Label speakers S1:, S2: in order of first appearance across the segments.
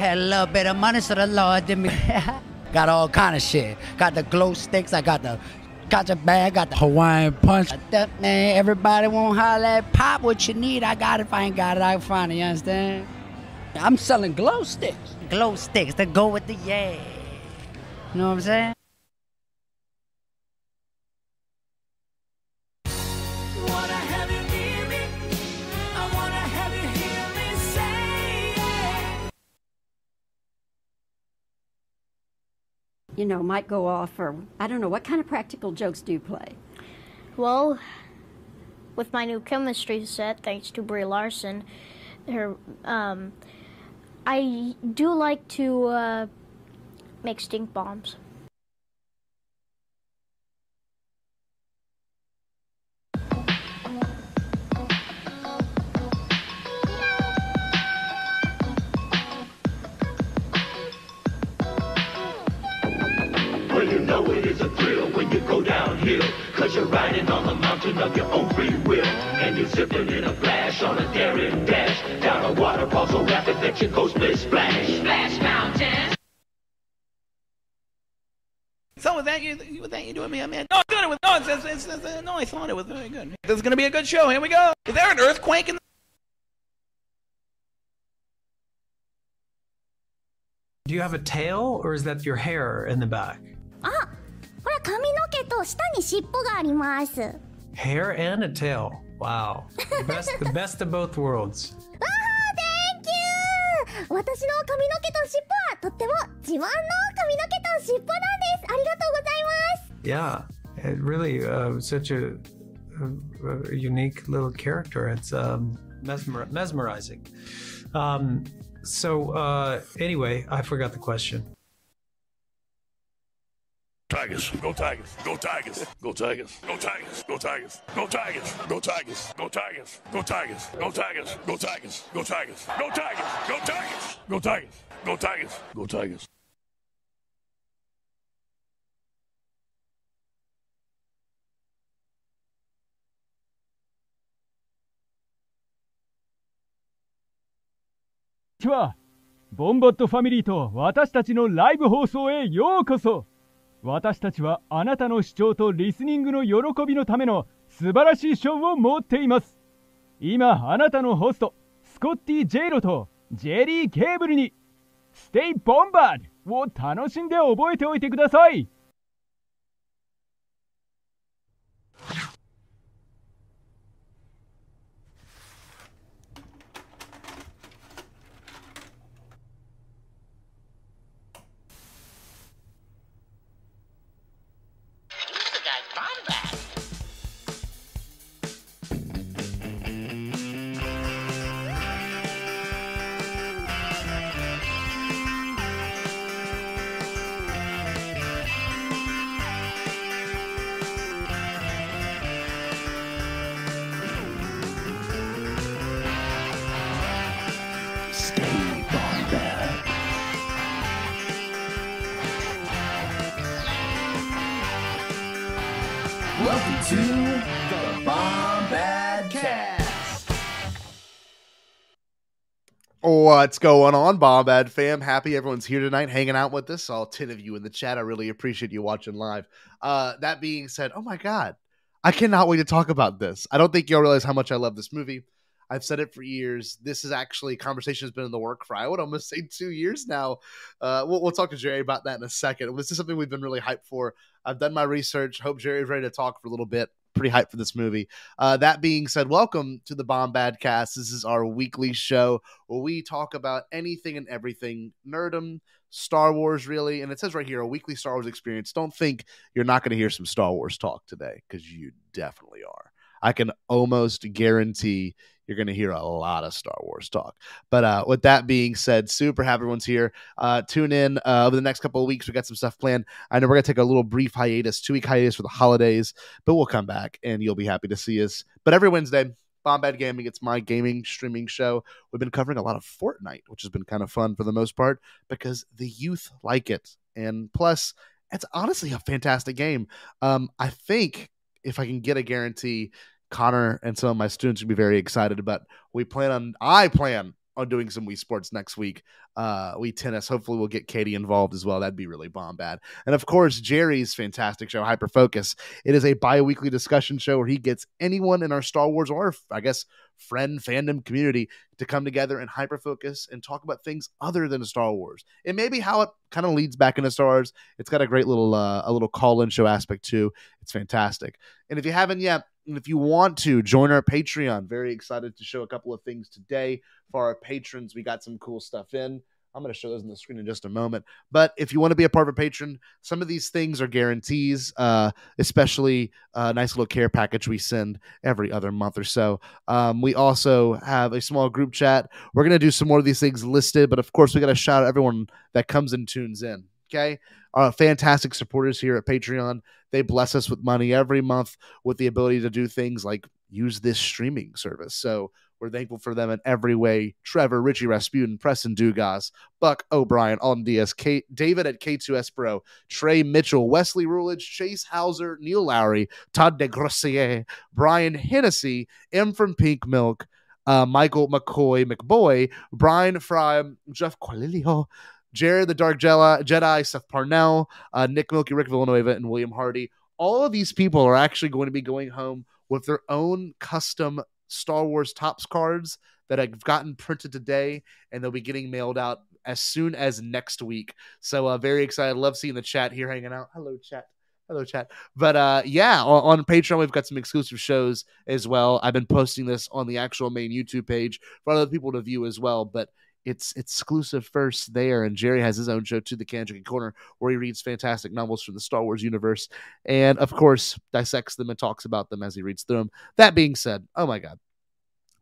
S1: Had a little bit of money, so the Lord did me. got all kind of shit. Got the glow sticks. I got the gotcha bag. Got the Hawaiian punch. That, man, everybody won't holler at pop what you need. I got it. If I ain't got it, I can find it. You understand? I'm selling glow sticks. Glow sticks that go with the yeah. You know what I'm saying?
S2: You
S3: know, might go off or I don't know, what kind of practical jokes do you play?
S4: Well, with my new chemistry set, thanks to Brie Larson, her, um, I do like to uh, make stink bombs.
S5: Know it is a thrill when you go downhill. Cause you're riding on the mountain of your own free will. And you're zipping in a flash on a daring dash. Down a waterfall so rapid that you go split splash. Splash Mountain.
S6: So with that, you with that you doing me? I mean, no, I'm doing it with no. It's, it's, it's, it's, no, I thought it was very good. This is gonna be a good show. Here we go. Is there an earthquake in?
S7: The Do you have a tail, or is that your hair in the back?
S8: あほら髪の毛と下に尻尾があります
S7: Hair and a tail. Wow. The best, the best of both worlds.
S8: わあ Thank you 私の髪の毛と尻尾はとっても自慢の髪の毛と尻尾なんですありがとうございます
S7: Yeah, it really uh, such a, a, a unique little character. It's um, mesmer- mesmerizing. Um, so uh, anyway, I forgot the question.
S5: Tigers, go Tigers, go Tigers, go Tigers, go Tigers, go Tigers, go Tigers, go Tigers, go Tigers, go Tigers, go Tigers, go Tigers, go Tigers, go Tigers, go Tigers, go Tigers, go Tigers, go Tigers.
S9: ちはボンバットファミリーと私たちのライブ放送へようこそ私たちはあなたの視聴とリスニングの喜びのための素晴らしいショーを持っています。今あなたのホストスコッティ・ジェイロとジェリー・ケーブルにステイ・ボンバードを楽しんで覚えておいてください。
S10: What's going on, Bombad fam? Happy everyone's here tonight, hanging out with us. All 10 of you in the chat. I really appreciate you watching live. Uh, that being said, oh my God, I cannot wait to talk about this. I don't think y'all realize how much I love this movie. I've said it for years. This is actually conversation has been in the work for I would almost say two years now. Uh, we'll, we'll talk to Jerry about that in a second. This is something we've been really hyped for. I've done my research. Hope Jerry's ready to talk for a little bit. Pretty hyped for this movie. Uh, that being said, welcome to the Bombadcast. This is our weekly show where we talk about anything and everything nerdum, Star Wars, really. And it says right here, a weekly Star Wars experience. Don't think you're not going to hear some Star Wars talk today because you definitely are. I can almost guarantee you're going to hear a lot of Star Wars talk. But uh, with that being said, super happy everyone's here. Uh, tune in uh, over the next couple of weeks. We got some stuff planned. I know we're going to take a little brief hiatus, two week hiatus for the holidays, but we'll come back and you'll be happy to see us. But every Wednesday, Bombad Gaming, it's my gaming streaming show. We've been covering a lot of Fortnite, which has been kind of fun for the most part because the youth like it. And plus, it's honestly a fantastic game. Um, I think if I can get a guarantee, Connor and some of my students will be very excited about. We plan on, I plan on doing some Wii Sports next week. Uh, Wii Tennis. Hopefully, we'll get Katie involved as well. That'd be really bombad. And of course, Jerry's fantastic show, Hyperfocus. It is a bi weekly discussion show where he gets anyone in our Star Wars or, I guess, friend fandom community to come together and hyper focus and talk about things other than Star Wars. And maybe how it kind of leads back into Star Wars. It's got a great little uh, a little call in show aspect too. It's fantastic. And if you haven't yet, and if you want to join our Patreon, very excited to show a couple of things today for our patrons. We got some cool stuff in. I'm going to show those on the screen in just a moment. But if you want to be a part of a patron, some of these things are guarantees, uh, especially a nice little care package we send every other month or so. Um, we also have a small group chat. We're going to do some more of these things listed, but of course, we got to shout out everyone that comes and tunes in. Okay. Our fantastic supporters here at Patreon. They bless us with money every month with the ability to do things like use this streaming service. So we're thankful for them in every way. Trevor, Richie Rasputin, Preston Dugas, Buck O'Brien, Alden Diaz, Kate, David at K2S Pro, Trey Mitchell, Wesley Rulich, Chase Hauser, Neil Lowry, Todd DeGrossier, Brian Hennessy, M from Pink Milk, uh, Michael McCoy, McBoy, Brian Fry, Jeff Qualilio, Jared the Dark Jedi, Seth Parnell, uh, Nick Milky, Rick Villanueva, and William Hardy. All of these people are actually going to be going home with their own custom Star Wars Topps cards that I've gotten printed today, and they'll be getting mailed out as soon as next week. So uh, very excited. Love seeing the chat here hanging out. Hello, chat. Hello, chat. But uh, yeah, on, on Patreon, we've got some exclusive shows as well. I've been posting this on the actual main YouTube page for other people to view as well. But it's exclusive first there. And Jerry has his own show, To the Kendrick Corner, where he reads fantastic novels from the Star Wars universe. And of course, dissects them and talks about them as he reads through them. That being said, oh my God,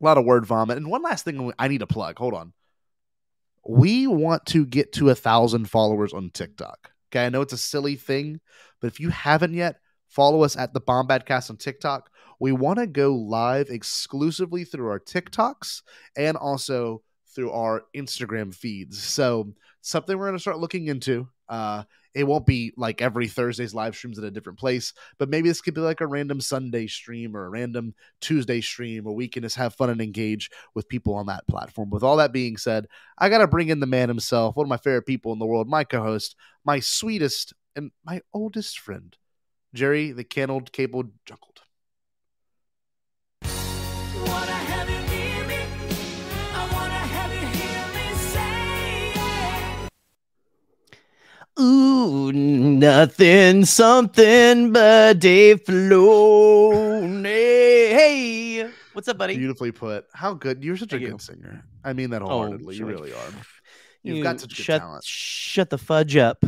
S10: a lot of word vomit. And one last thing I need to plug. Hold on. We want to get to a thousand followers on TikTok. Okay. I know it's a silly thing, but if you haven't yet, follow us at the Bombadcast on TikTok. We want to go live exclusively through our TikToks and also through our Instagram feeds. So something we're going to start looking into. Uh, it won't be like every Thursday's live streams at a different place, but maybe this could be like a random Sunday stream or a random Tuesday stream where we can just have fun and engage with people on that platform. With all that being said, I got to bring in the man himself, one of my favorite people in the world, my co host, my sweetest and my oldest friend, Jerry the Cannelled Cable Junkled.
S2: Wanna
S11: Ooh, nothing, something but Dave Filoni. Hey, what's up, buddy?
S10: Beautifully put. How good. You're such
S11: Thank
S10: a
S11: you.
S10: good singer. I mean that
S11: Oh,
S10: wholeheartedly. you really are. You've
S11: You
S10: got such good
S11: shut,
S10: talent.
S11: Shut the fudge up.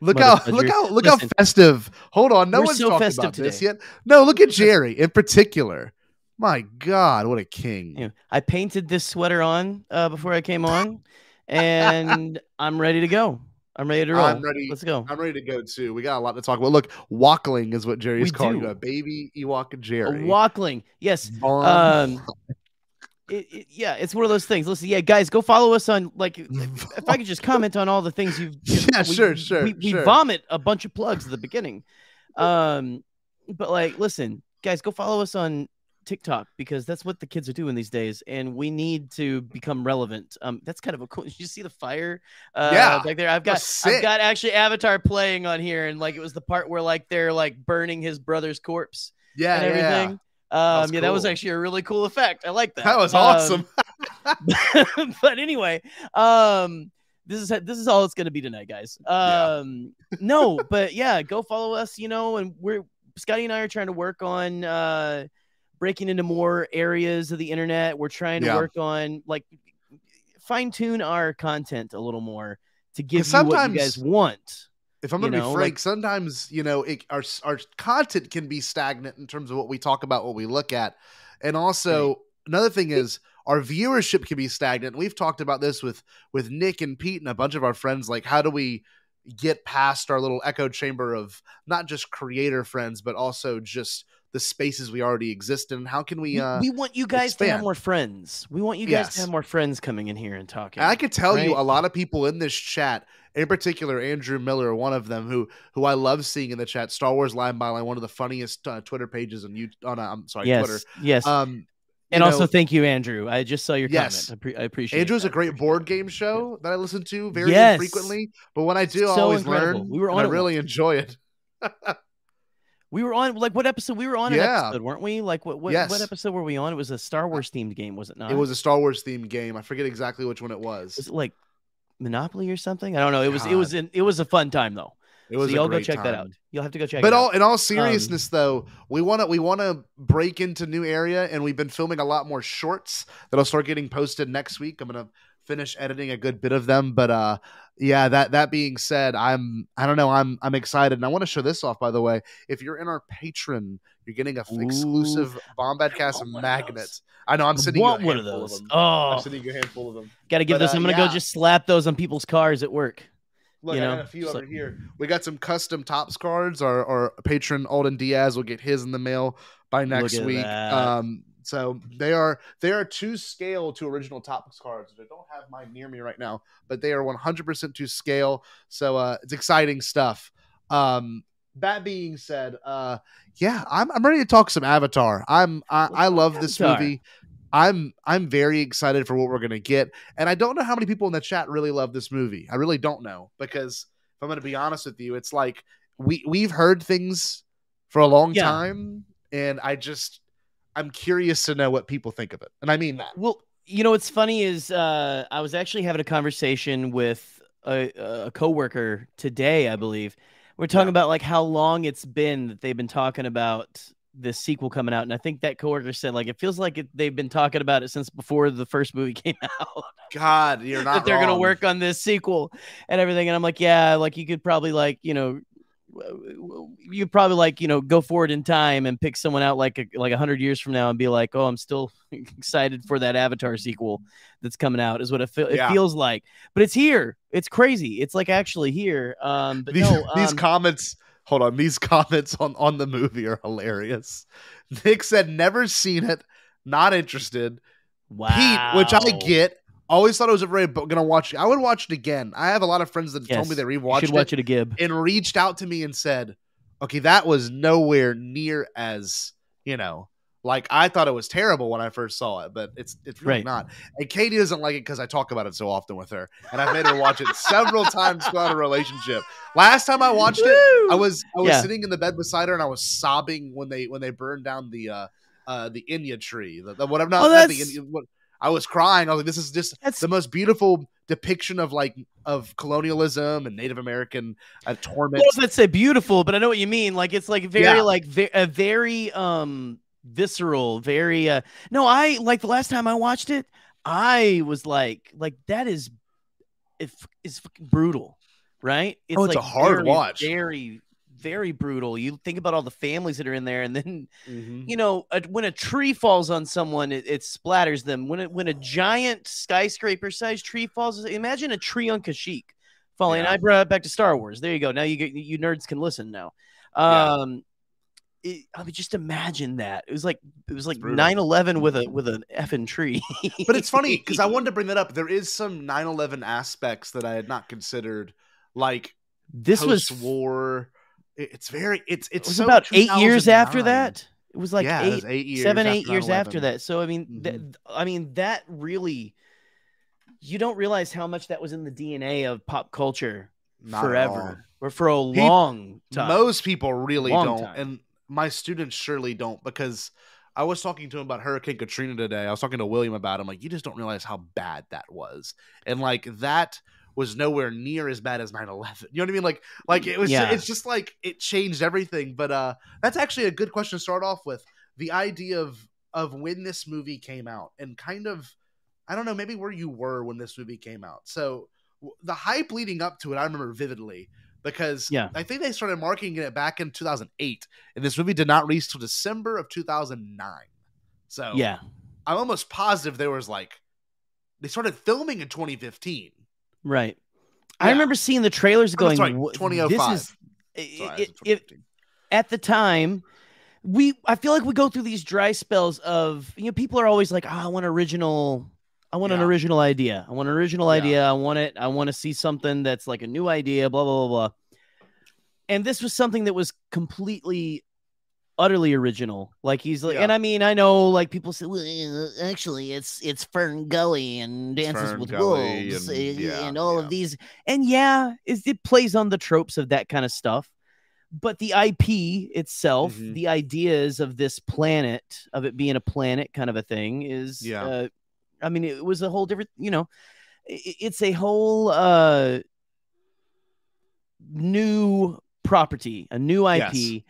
S10: Look how look how look
S11: Listen,
S10: how festive. Hold on, no one's
S11: so
S10: talking about this yet. No, look at Jerry in particular. My God, what a king!
S11: I painted this sweater on uh, before I came on, and I'm ready to go. I'm ready to roll.
S10: I'm ready.
S11: Let's go.
S10: I'm ready to go too. We got a lot to talk about. Look, Walkling is what Jerry's
S11: We
S10: calling
S11: do.
S10: a baby Ewok
S11: A
S10: Jerry.
S11: Walkling, yes. Um, it, it- yeah, it's one of those things. Listen, yeah, guys, go follow us on like. If, if I could just comment on all the things you've.
S10: Yeah,
S11: we-
S10: sure, sure,
S11: We, we
S10: sure.
S11: vomit a bunch of plugs at the beginning, um, but like, listen, guys, go follow us on TikTok because that's what the kids are doing these days, and we need to become relevant. Um, that's kind of a cool. Did you see the fire? Uh,
S10: Yeah,
S11: back there. I've got, I've got actually Avatar playing on here, and like it was the part where like they're like burning his brother's corpse
S10: yeah,
S11: and
S10: yeah, yeah.
S11: Um,
S10: was
S11: yeah, that was actually a really cool effect. I like that.
S10: That was
S11: Um,
S10: awesome.
S11: but anyway, um, this is this is all it's gonna be tonight, guys. Um, no, but yeah, go follow us. You know, and we're Scotty and I are trying to work on uh breaking into more areas of the internet. We're trying to
S10: Yeah.
S11: work on like fine tune our content a little more to give you what you guys want.
S10: if I'm gonna be frank,
S11: like-
S10: sometimes you know it, our our content can be stagnant in terms of what we talk about, what we look at, and also another thing is our viewership can be stagnant. We've talked about this with with Nick and Pete and a bunch of our friends. Like, how do we get past our little echo chamber of not just creator friends, but also just the spaces we already exist in? How can we?
S11: We,
S10: uh,
S11: we want you guys to have more friends. We want you guys
S10: Yes.
S11: to have more friends coming in here and talking.
S10: And I could tell you a lot of people in this chat, in particular Andrew Miller, one of them who who I love seeing in the chat. Star Wars Line by Line, one of the funniest uh, Twitter pages on you on uh, I'm sorry
S11: yes,
S10: Twitter.
S11: yes.
S10: Um,
S11: And
S10: you
S11: also, thank you, Andrew. I just saw your
S10: Yes.
S11: comment. I, pre- I appreciate
S10: Andrew's
S11: that.
S10: a great board game show that I listen to very
S11: Yes.
S10: infrequently. But when I do, I always
S11: incredible.
S10: learn.
S11: We were on
S10: I really enjoy it.
S11: We were on like what episode? We were on an episode, weren't we? Like what? What, what episode were we on? It was a Star Wars themed game, was it not?
S10: It was a Star Wars themed game. I forget exactly which one it was.
S11: Was it like Monopoly or something? I don't know. It was. It was. In, it was a fun time though.
S10: It was
S11: So y'all go check that out. You'll have to go check.
S10: But
S11: it
S10: all
S11: out.
S10: in all
S11: Um,
S10: seriousness, though, we want to we want to break into new area, and we've been filming a lot more shorts that'll start getting posted next week. I'm gonna finish editing a good bit of them, but uh, yeah. That that being said, I'm I don't know. I'm I'm excited, and I want to show this off. By the way, if you're in our patron, you're getting a f- exclusive Bombadcast magnet. I know. I'm sending you a
S11: one of those.
S10: them.
S11: Oh.
S10: I'm sending you a handful of them.
S11: Got to give
S10: But,
S11: this.
S10: uh,
S11: I'm gonna
S10: yeah.
S11: go just slap those on people's cars at work.
S10: Look,
S11: you
S10: I got a few over
S11: like-
S10: here. We got some custom Topps cards. Our, our patron Alden Diaz will get his in the mail by next week.
S11: that.
S10: Um, so they are they are to scale to original Topps cards. I don't have mine near me right now, but they are 100% to scale. So uh, it's exciting stuff. Um, that being said, uh, yeah, I'm I'm ready to talk some Avatar. I'm I, I love this movie. I'm I'm very excited for what we're gonna get, and I don't know how many people in the chat really love this movie. I really don't know because if I'm gonna be honest with you, it's like we we've heard things for a long
S11: Yeah.
S10: time, and I just I'm curious to know what people think of it, and I mean that.
S11: Well, you know what's funny is uh, I was actually having a conversation with a, a coworker today, I believe. We're talking about like how long it's been that they've been talking about this sequel coming out, and I think that coworker said like it feels like it, they've been talking about it since before the first movie came out.
S10: God, you're not
S11: that they're gonna work on this sequel and everything, and I'm like, yeah, like you could probably like you know. You could probably like you know go forward in time and pick someone out like a, like a hundred years from now and be like, oh, I'm still excited for that Avatar sequel that's coming out. Is what it, feel,
S10: Yeah.
S11: it feels like, but it's here. It's crazy. It's like actually here. Um, but
S10: these,
S11: no,
S10: these
S11: um,
S10: comments hold on these comments on on the movie are hilarious nick said never seen it not interested pete which i get always thought it was a very but gonna watch it i would watch it again i have a lot of friends that told me they rewatched
S11: should watch it again
S10: and reached out to me and said okay that was nowhere near as you know like I thought it was terrible when I first saw it, but it's it's really
S11: Right.
S10: not. And Katie doesn't like it because I talk about it so often with her, and I've made her watch it several times throughout a relationship. Last time I watched it, I was I was
S11: Yeah.
S10: sitting in the bed beside her and I was sobbing when they when they burned down the uh uh the Inya tree, the, the whatever. Not,
S11: Oh,
S10: not the Inya, what, I was crying. I was like, this is just the most beautiful depiction of like of colonialism and Native American uh, torment.
S11: Well, let's say beautiful, but I know what you mean. Like it's like very
S10: Yeah.
S11: like ve- a very um visceral, very uh no, I like the last time I watched it, I was like like that is it f- is brutal, right?
S10: Oh, it's a hard
S11: very,
S10: watch.
S11: Very very brutal. You think about all the families that are in there and then
S10: Mm-hmm.
S11: you know, a, when a tree falls on someone, it, it splatters them. When it, when a giant skyscraper sized tree falls, imagine a tree on Kashyyyk falling.
S10: Yeah.
S11: I brought it back to Star Wars. There you go. Now you get you nerds can listen now.
S10: Yeah.
S11: Um, it, I mean, just imagine that. It was like it was like
S10: brutal.
S11: 9-11 with a with an effing tree.
S10: but it's funny because I wanted to bring that up. There is some 9/11 aspects that I had not considered, like
S11: This was-
S10: war. It's very it's
S11: It
S10: it's
S11: was
S10: so
S11: about eight years after that. It was like
S10: Yeah, it
S11: eight,
S10: was eight years
S11: seven, eight years after that. So I mean, mm-hmm. th- I mean that really, you don't realize how much that was in the DNA of pop culture
S10: Not
S11: forever or for a long time.
S10: Most people really
S11: Long
S10: don't,
S11: time.
S10: and my students surely don't because I was talking to him about Hurricane Katrina today. I was talking to William about. It. I'm like, you just don't realize how bad that was, and like that was nowhere near as bad as 9/11. You know what I mean? Like, like it was.
S11: Yeah.
S10: It's just like it changed everything. But uh, that's actually a good question to start off with. The idea of of when this movie came out and kind of, I don't know, maybe where you were when this movie came out. So the hype leading up to it, I remember vividly because
S11: Yeah.
S10: I think they started marketing it back in 2008, and this movie did not release till December of 2009. So
S11: Yeah.
S10: I'm almost positive there was like they started filming in 2015.
S11: Right. I remember seeing the trailers
S10: Oh,
S11: going.
S10: right, 2005.
S11: This is
S10: Sorry,
S11: it, it, at the time. We I feel like we go through these dry spells of you know people are always like oh, I want original I want an original idea I want an original
S10: Yeah.
S11: idea I want it I want to see something that's like a new idea blah blah blah blah and this was something that was completely utterly original. Like he's like,
S10: Yeah.
S11: and I mean, I know like people say, well, actually, it's it's Fern Gully and Dances
S10: Fern
S11: with
S10: Gully
S11: Wolves
S10: and-
S11: and,
S10: yeah,
S11: and all of these, and yeah, it plays on the tropes of that kind of stuff. But the IP itself,
S10: Mhm.
S11: the ideas of this planet, of it being a planet kind of a thing, is
S10: Yeah.
S11: Uh, I mean, it was a whole different, you know, i- it's a whole uh new property, a new IP.
S10: Yes.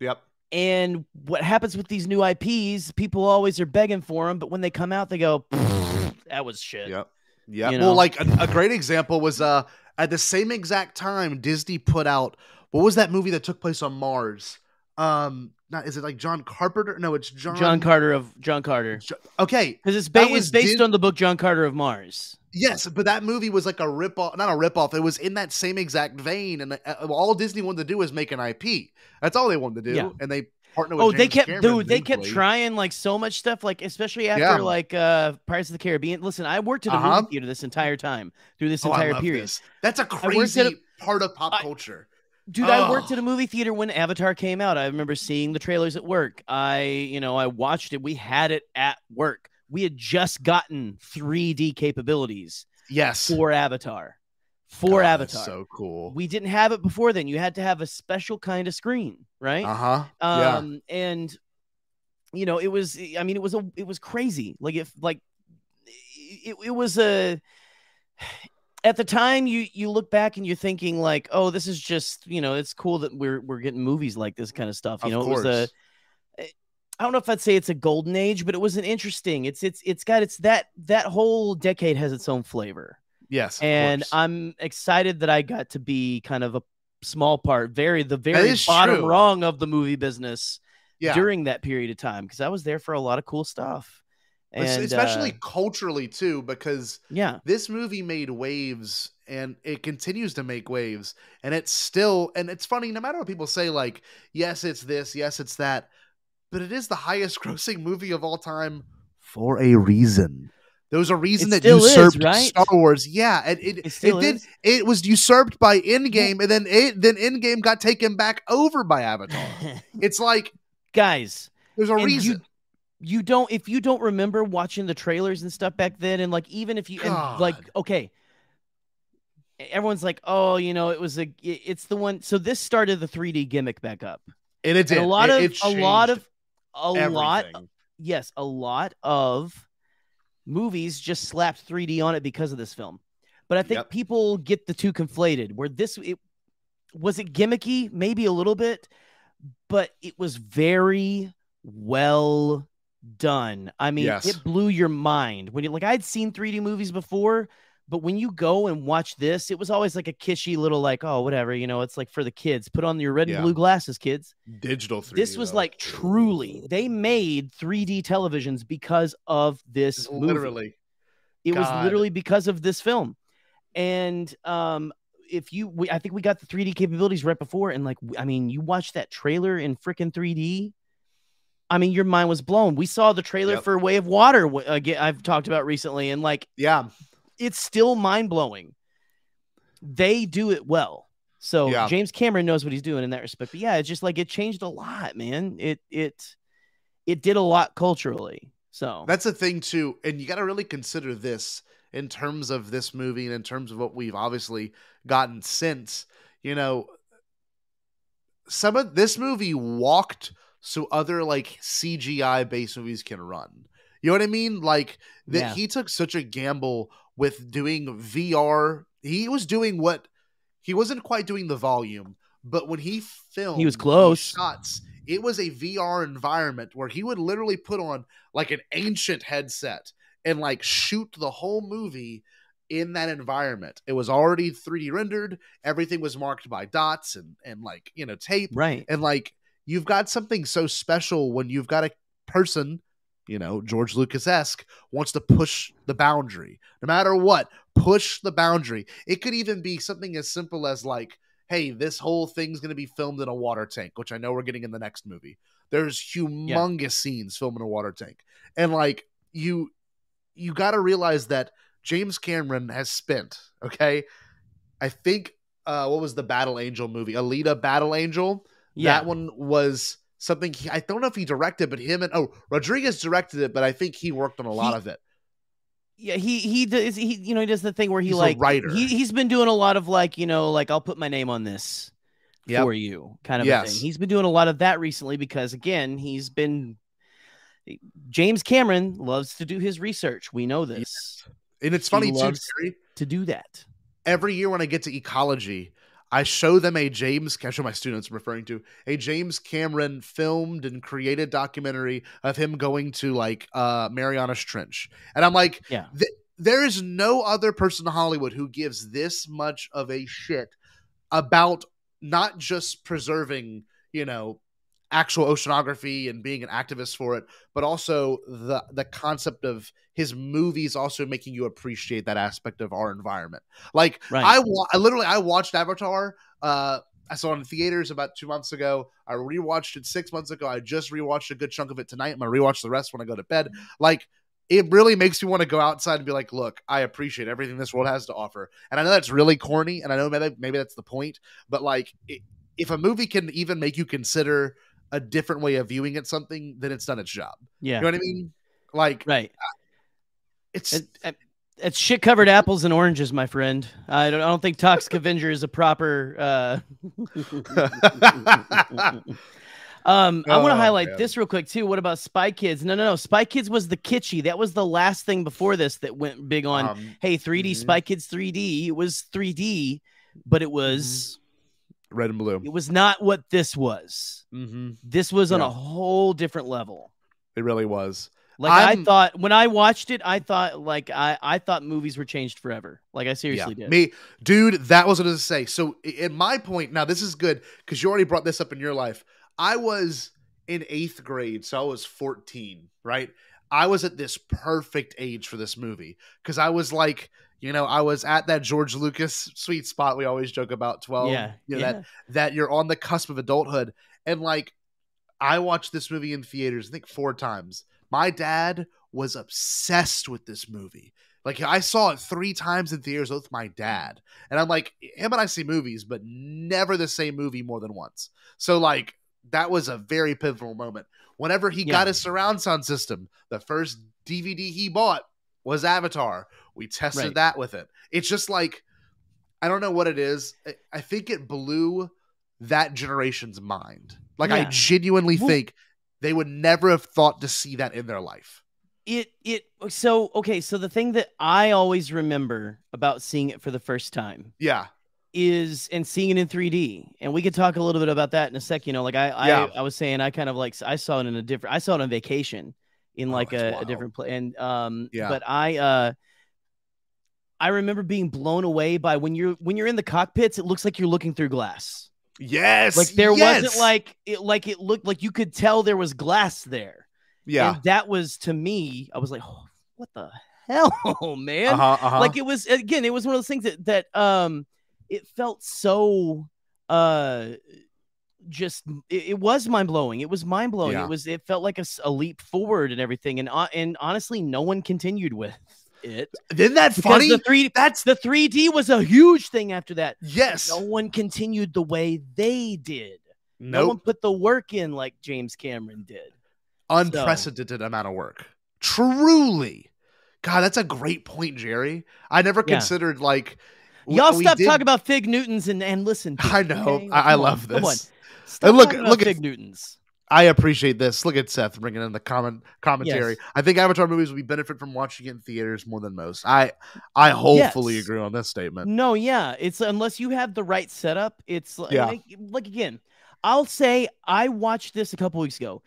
S10: Yep.
S11: And what happens with these new IPs, people always are begging for them, but when they come out, they go, that was shit.
S10: Yep. Yeah.
S11: You
S10: Well, like a, a great example was uh at the same exact time Disney put out what was that movie that took place on Mars? Um, not is it like John Carpenter? No, it's John.
S11: John Carter of John Carter.
S10: Okay,
S11: Because it's, ba- it's based on the book John Carter of Mars.
S10: Yes, but that movie was like a rip off, not a rip off. It was in that same exact vein, and uh, all Disney wanted to do was make an IP. That's all they wanted to do,
S11: Yeah.
S10: and they partnered with.
S11: Oh, they kept,
S10: Cameron,
S11: dude, they kept trying like so much stuff, like especially after
S10: Yeah.
S11: like uh Pirates of the Caribbean. Listen, I worked at a
S10: Uh-huh.
S11: movie theater this entire time through this
S10: Oh,
S11: entire period.
S10: this. That's a crazy
S11: a-
S10: part of pop culture.
S11: Dude, I worked
S10: Oh.
S11: at a movie theater when Avatar came out. I remember seeing the trailers at work. I, you know, I watched it. We had it at work. We had just gotten 3D capabilities
S10: Yes,
S11: for Avatar. For
S10: God,
S11: Avatar.
S10: so cool.
S11: We didn't have it before then. You had to have a special kind of screen, right?
S10: Uh huh. yeah.
S11: Um, and you know, it was. I mean, it was a. It was crazy. Like if like, it, it was a. At the time, you you look back and you're thinking like, oh, this is just you know, it's cool that we're we're getting movies like this kind of stuff. You
S10: Of
S11: know, it was a
S10: eh,
S11: I don't know if I'd say it's a golden age, but it was an interesting. It's it's it's got it's that that whole decade has its own flavor
S10: Yes,
S11: and
S10: course.
S11: I'm excited that I got to be kind of a small part, very the very bottom
S10: true.
S11: rung of the movie business
S10: Yeah.
S11: during that period of time because I was there for a lot of cool stuff. And
S10: especially
S11: uh,
S10: culturally too, because
S11: yeah,
S10: this movie made waves and it continues to make waves, and it's still and it's funny. No matter what people say, like yes, it's this, yes, it's that, but it is the highest grossing movie of all time for a reason. There was a reason
S11: It
S10: that
S11: still is,
S10: usurped
S11: right?
S10: Star Wars. Yeah, and it
S11: It
S10: it, did.
S11: is.
S10: It was usurped by Endgame, and then it then Endgame got taken back over by Avatar. it's like
S11: guys,
S10: there's a reason.
S11: You, you don't if you don't remember watching the trailers and stuff back then, and like even if you and like okay, everyone's like, oh, you know, it was a it's the one. So this started the 3D gimmick back up.
S10: and it did.
S11: And a lot
S10: It-
S11: of
S10: it
S11: a lot of a lot yes a lot of movies just slapped 3d on it because of this film but i think
S10: Yep.
S11: people get the two conflated where this it was it gimmicky maybe a little bit but it was very well done i mean
S10: Yes.
S11: it blew your mind when you like i'd seen 3d movies before but when you go and watch this it was always like a kishy little like oh whatever you know it's like for the kids put on your red
S10: Yeah.
S11: and blue glasses kids
S10: digital 3D.
S11: this was
S10: though.
S11: like truly they made 3D televisions because of this movie.
S10: literally.
S11: It was literally because of this film. And um if you we, I think we got the 3D capabilities right before and like I mean you watched that trailer in freaking 3D I mean your mind was blown. We saw the trailer
S10: Yep.
S11: for Way of Water again uh, I've talked about recently and like
S10: Yeah,
S11: it's still mind blowing. They do it well. So
S10: Yeah.
S11: James Cameron knows what he's doing in that respect. But yeah, it's just like it changed a lot, man. It it it did a lot culturally. So
S10: That's the thing too, and you got to really consider this in terms of this movie and in terms of what we've obviously gotten since. You know, some of this movie walked so other like CGI based movies can run. You know what I mean? Like that
S11: Yeah.
S10: he took such a gamble with doing VR. He was doing what he wasn't quite doing the volume, but when he filmed,
S11: he
S10: was
S11: close.
S10: shots. It was a VR environment where he would literally put on like an ancient headset and like shoot the whole movie in that environment. It was already 3D rendered. Everything was marked by dots and and like, you know, tape.
S11: right.
S10: And like you've got something so special when you've got a person, you know, George Lucas esque wants to push the boundary. No matter what, push the boundary. It could even be something as simple as like, hey, this whole thing's gonna be filmed in a water tank, which I know we're getting in the next movie. There's humongous scenes filmed in a water tank. And like you you gotta realize that James Cameron has spent, okay? I think uh what was the Battle Angel movie? Alita Battle Angel
S11: Yeah.
S10: that one was something he, I don't know if he directed, but him and oh Rodriguez directed it, but I think he worked on a lot
S11: He-
S10: of it.
S11: Yeah, he he does he you know he does the thing where he
S10: He's a
S11: like
S10: writer.
S11: he he's been doing a lot of like you know like I'll put my name on this
S10: Yep.
S11: for you kind of a
S10: Yes.
S11: thing. He's been doing a lot of that recently because again he's been James Cameron loves to do his research. We know this.
S10: And it's funny too,
S11: to do that.
S10: every year when I get to ecology, I show them a James, I show my students I'm referring to a James Cameron filmed and created documentary of him going to like uh Marianas Trench. And I'm like,
S11: Yeah.
S10: th- there is no other person in Hollywood who gives this much of a shit about not just preserving, you know, actual oceanography and being an activist for it, but also the the concept of his movies also making you appreciate that aspect of our environment. Like
S11: Right.
S10: I, wa- I literally I watched Avatar. Uh, I saw it in theaters about two months ago. I rewatched it six months ago. I just rewatched a good chunk of it tonight. I'm gonna rewatch the rest when I go to bed. Like it really makes me want to go outside and be like, look, I appreciate everything this world has to offer. And I know that's really corny, and I know maybe maybe that's the point, but like it, if a movie can even make you consider a different way of viewing it something, then it's done its job.
S11: Yeah.
S10: You know what I mean? Like
S11: Right.
S10: it's
S11: It- it- it's shit covered apples and oranges, my friend. I don't I don't think Toxic Avenger is a proper uh Um, I want to
S10: Oh,
S11: highlight
S10: man.
S11: this real quick too. What about Spy Kids? No, no, no. Spy Kids was the kitschy. That was the last thing before this that went big on.
S10: Um,
S11: hey, 3D
S10: mhm.
S11: Spy Kids 3D. It was 3D, but it was
S10: red and blue.
S11: it was not what this was.
S10: Mm-hmm.
S11: This was on
S10: Yeah.
S11: a whole different level.
S10: It really was.
S11: Like i
S10: I'm-
S11: thought when I watched it, I thought like I I thought movies were changed forever. Like I seriously
S10: yeah.
S11: did.
S10: Me, dude, that was what I was gonna say. So, i- in my point, now this is good because you already brought this up in your life. I was in eighth grade, so I was 14, right? I was at this perfect age for this movie because I was like, you know, I was at that George Lucas sweet spot we always joke about 12.
S11: Yeah,
S10: You know,
S11: yeah.
S10: that that you're on the cusp of adulthood. And like I watched this movie in theaters, I think four times. My dad was obsessed with this movie. Like I saw it three times in theaters with my dad. And I'm like, him and I see movies, but never the same movie more than once. So like that was a very pivotal moment. Whenever he got his surround sound system, the first DVD he bought was Avatar. We tested
S11: Right.
S10: that with it. It's just like I don't know what it is. I- think it blew that generation's mind. Like I genuinely
S11: Well-
S10: think they would never have thought to see that in their life.
S11: it it so okay so the thing that i always remember about seeing it for the first time
S10: Yeah.
S11: is and seeing it in 3d and we could talk a little bit about that in a sec you know like i
S10: Yeah.
S11: i, I was saying i kind of like i saw it in a different i saw it on vacation in like
S10: Oh,
S11: a, a different place and um
S10: Yeah.
S11: but i uh i remember being blown away by when you're when you're in the cockpits it looks like you're looking through glass
S10: Yes.
S11: like there
S10: yes.
S11: wasn't like it like it looked like you could tell there was glass there
S10: Yeah.
S11: and that was to me, I was like, oh, what the hell, man?
S10: Uh-huh, uh-huh.
S11: Like it was again, it was one of those things that that um it felt so uh just it, it was mind blowing. It was mind blowing.
S10: Yeah.
S11: It was it felt like a leap forward and everything. And uh, and honestly, no one continued with it.
S10: Isn't that funny?
S11: The three
S10: That's
S11: the 3D was a huge thing after that.
S10: yes.
S11: No one continued the way they did. No one put the work in like James Cameron did.
S10: Unprecedented amount of work. Truly. God, that's a great point, Jerry. I never
S11: Yeah.
S10: considered like
S11: Y'all stop
S10: did-
S11: talking about Fig Newtons and, and listen.
S10: I know.
S11: okay?
S10: I, I love this.
S11: Stop
S10: And look, look at
S11: Fig Newtons.
S10: I appreciate this. Look at Seth bringing in the comment commentary.
S11: Yes.
S10: I think Avatar movies will be benefit from watching it in theaters more than most. I I hopefully
S11: Yes.
S10: agree on this statement.
S11: No, yeah, it's unless you have the right setup. It's like,
S10: Yeah.
S11: like, like again, I'll say I watched this a couple weeks ago.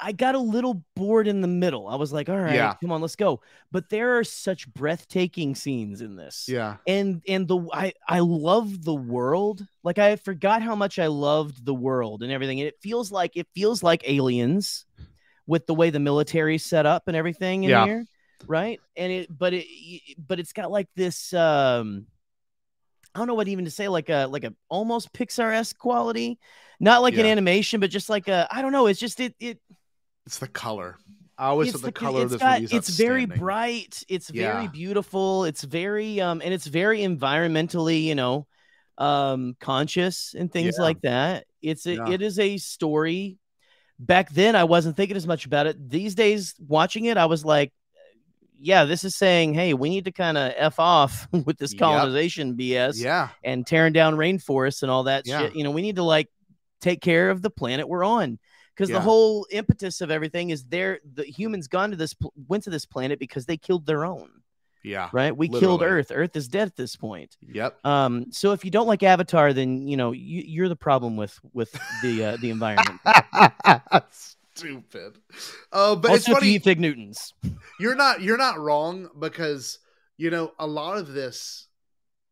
S11: I got a little bored in the middle. I was like, all right,
S10: Yeah.
S11: come on, let's go. But there are such breathtaking scenes in this.
S10: Yeah.
S11: and and the I I love the world. Like I forgot how much I loved the world and everything. And it feels like it feels like aliens with the way the military's set up and everything in
S10: Yeah.
S11: here, right? And it but it but it's got like this um I don't know what even to say like a like a almost Pixar-esque quality. Not like an animation, but just like a I don't know, it's just it it
S10: It's the color. I always
S11: it's
S10: said the,
S11: co-
S10: color of
S11: it's
S10: this
S11: got-
S10: movie is
S11: it's very bright it's very
S10: Yeah.
S11: beautiful it's very um and it's very environmentally you know um conscious and things
S10: Yeah.
S11: like that it's a,
S10: Yeah.
S11: it is a story back then I wasn't thinking as much about it. These days, watching it, I was like, yeah, this is saying, hey, we need to kind of f off with this
S10: Yep.
S11: colonization BS
S10: Yeah.
S11: and tearing down rainforests and all that
S10: Yeah.
S11: shit. You know, we need to like take care of the planet we're on because
S10: Yeah.
S11: the whole impetus of everything is there. The humans gone to this went to this planet because they killed their own.
S10: Yeah.
S11: Right? We killed. Earth. Earth is dead at this point.
S10: Yep.
S11: Um, so if you don't like Avatar, then you know you, you're the problem with with the uh, the environment.
S10: Stupid. Uh, but
S11: also,
S10: it's funny.
S11: you fig Newtons.
S10: you're not you're not wrong because you know a lot of this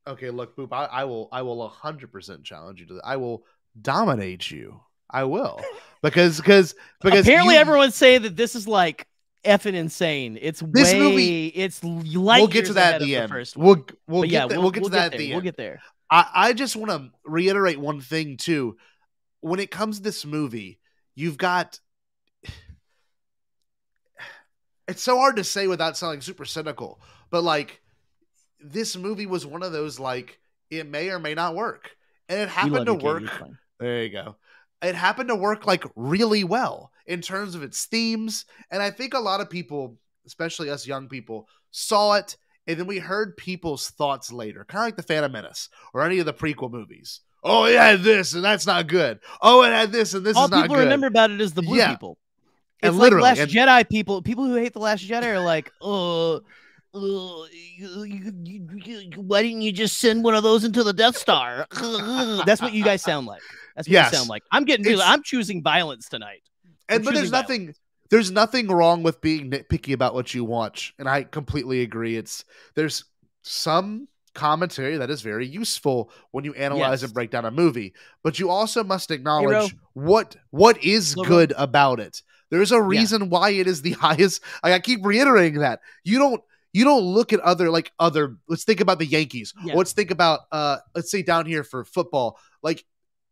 S10: okay look boop i, I will i will 100% challenge you to that i will dominate you i will because because because
S11: Apparently,
S10: you-
S11: everyone's saying that this is like effing insane. It's
S10: This
S11: way,
S10: movie-
S11: it's like
S10: we'll get to that at the end
S11: The first
S10: we'll we'll
S11: But
S10: get
S11: yeah,
S10: that,
S11: we'll-
S10: we'll get
S11: we'll
S10: to that at
S11: there.
S10: the
S11: We'll get there.
S10: I, I just want to reiterate one thing too. When it comes to this movie you've got it's so hard to say without sounding super cynical but like this movie was one of those like it may or may not work. And it happened to
S11: you,
S10: work there you go it happened to work like really well in terms of its themes and i think a lot of people especially us young people saw it and then we heard people's thoughts later kind of like the phantom menace or any of the prequel movies oh it had this and that's not good oh it had this and this
S11: All
S10: is not good.
S11: All people remember about it is the blue
S10: Yeah.
S11: people. It's
S10: literally,
S11: like Last
S10: and-
S11: Jedi people. People who hate the Last Jedi are like, oh. Uh, you, you, you, you- why didn't you just send one of those into the Death Star? That's what you guys sound like. That's what
S10: Yes.
S11: you sound like. I'm getting.
S10: It's-
S11: I'm choosing violence tonight.
S10: and
S11: I'm
S10: but there's
S11: choosing
S10: nothing there's nothing wrong with being nitpicky about what you watch and i completely agree it's there's some commentary that is very useful when you analyze
S11: Yes.
S10: and break down a movie but you also must acknowledge what what is good about it there's a reason why it is the highest like, i keep reiterating that you don't you don't look at other like other let's think about the yankees
S11: Yeah.
S10: let's think about uh let's say down here for football like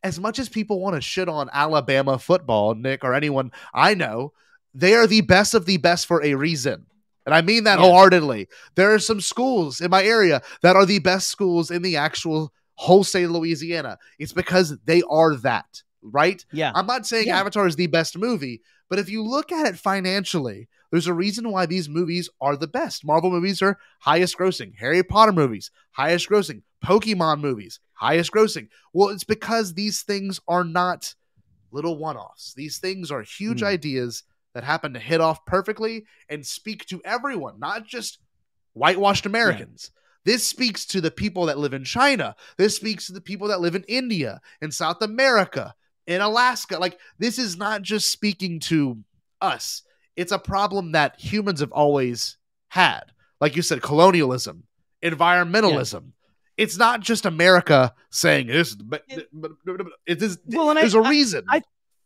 S10: as much as people want to shit on Alabama football, Nick, or anyone I know, they are the best of the best for a reason. And I mean that
S11: Yeah.
S10: wholeheartedly. There are some schools in my area that are the best schools in the actual whole state of Louisiana. It's because they are that, right?
S11: Yeah.
S10: I'm not saying
S11: Yeah.
S10: Avatar is the best movie, but if you look at it financially, there's a reason why these movies are the best. Marvel movies are highest grossing, Harry Potter movies, highest grossing, Pokemon movies, highest grossing. Well, it's because these things are not little one offs. These things are huge
S11: Mm.
S10: ideas that happen to hit off perfectly and speak to everyone, not just whitewashed Americans. This speaks to the people that live in China. This speaks to the people that live in India, in South America, in Alaska. Like, this is not just speaking to us, it's a problem that humans have always had. Like you said, colonialism, environmentalism. It's not just America saying this, but it is.
S11: Well, and
S10: there's a
S11: I-
S10: reason.
S11: I,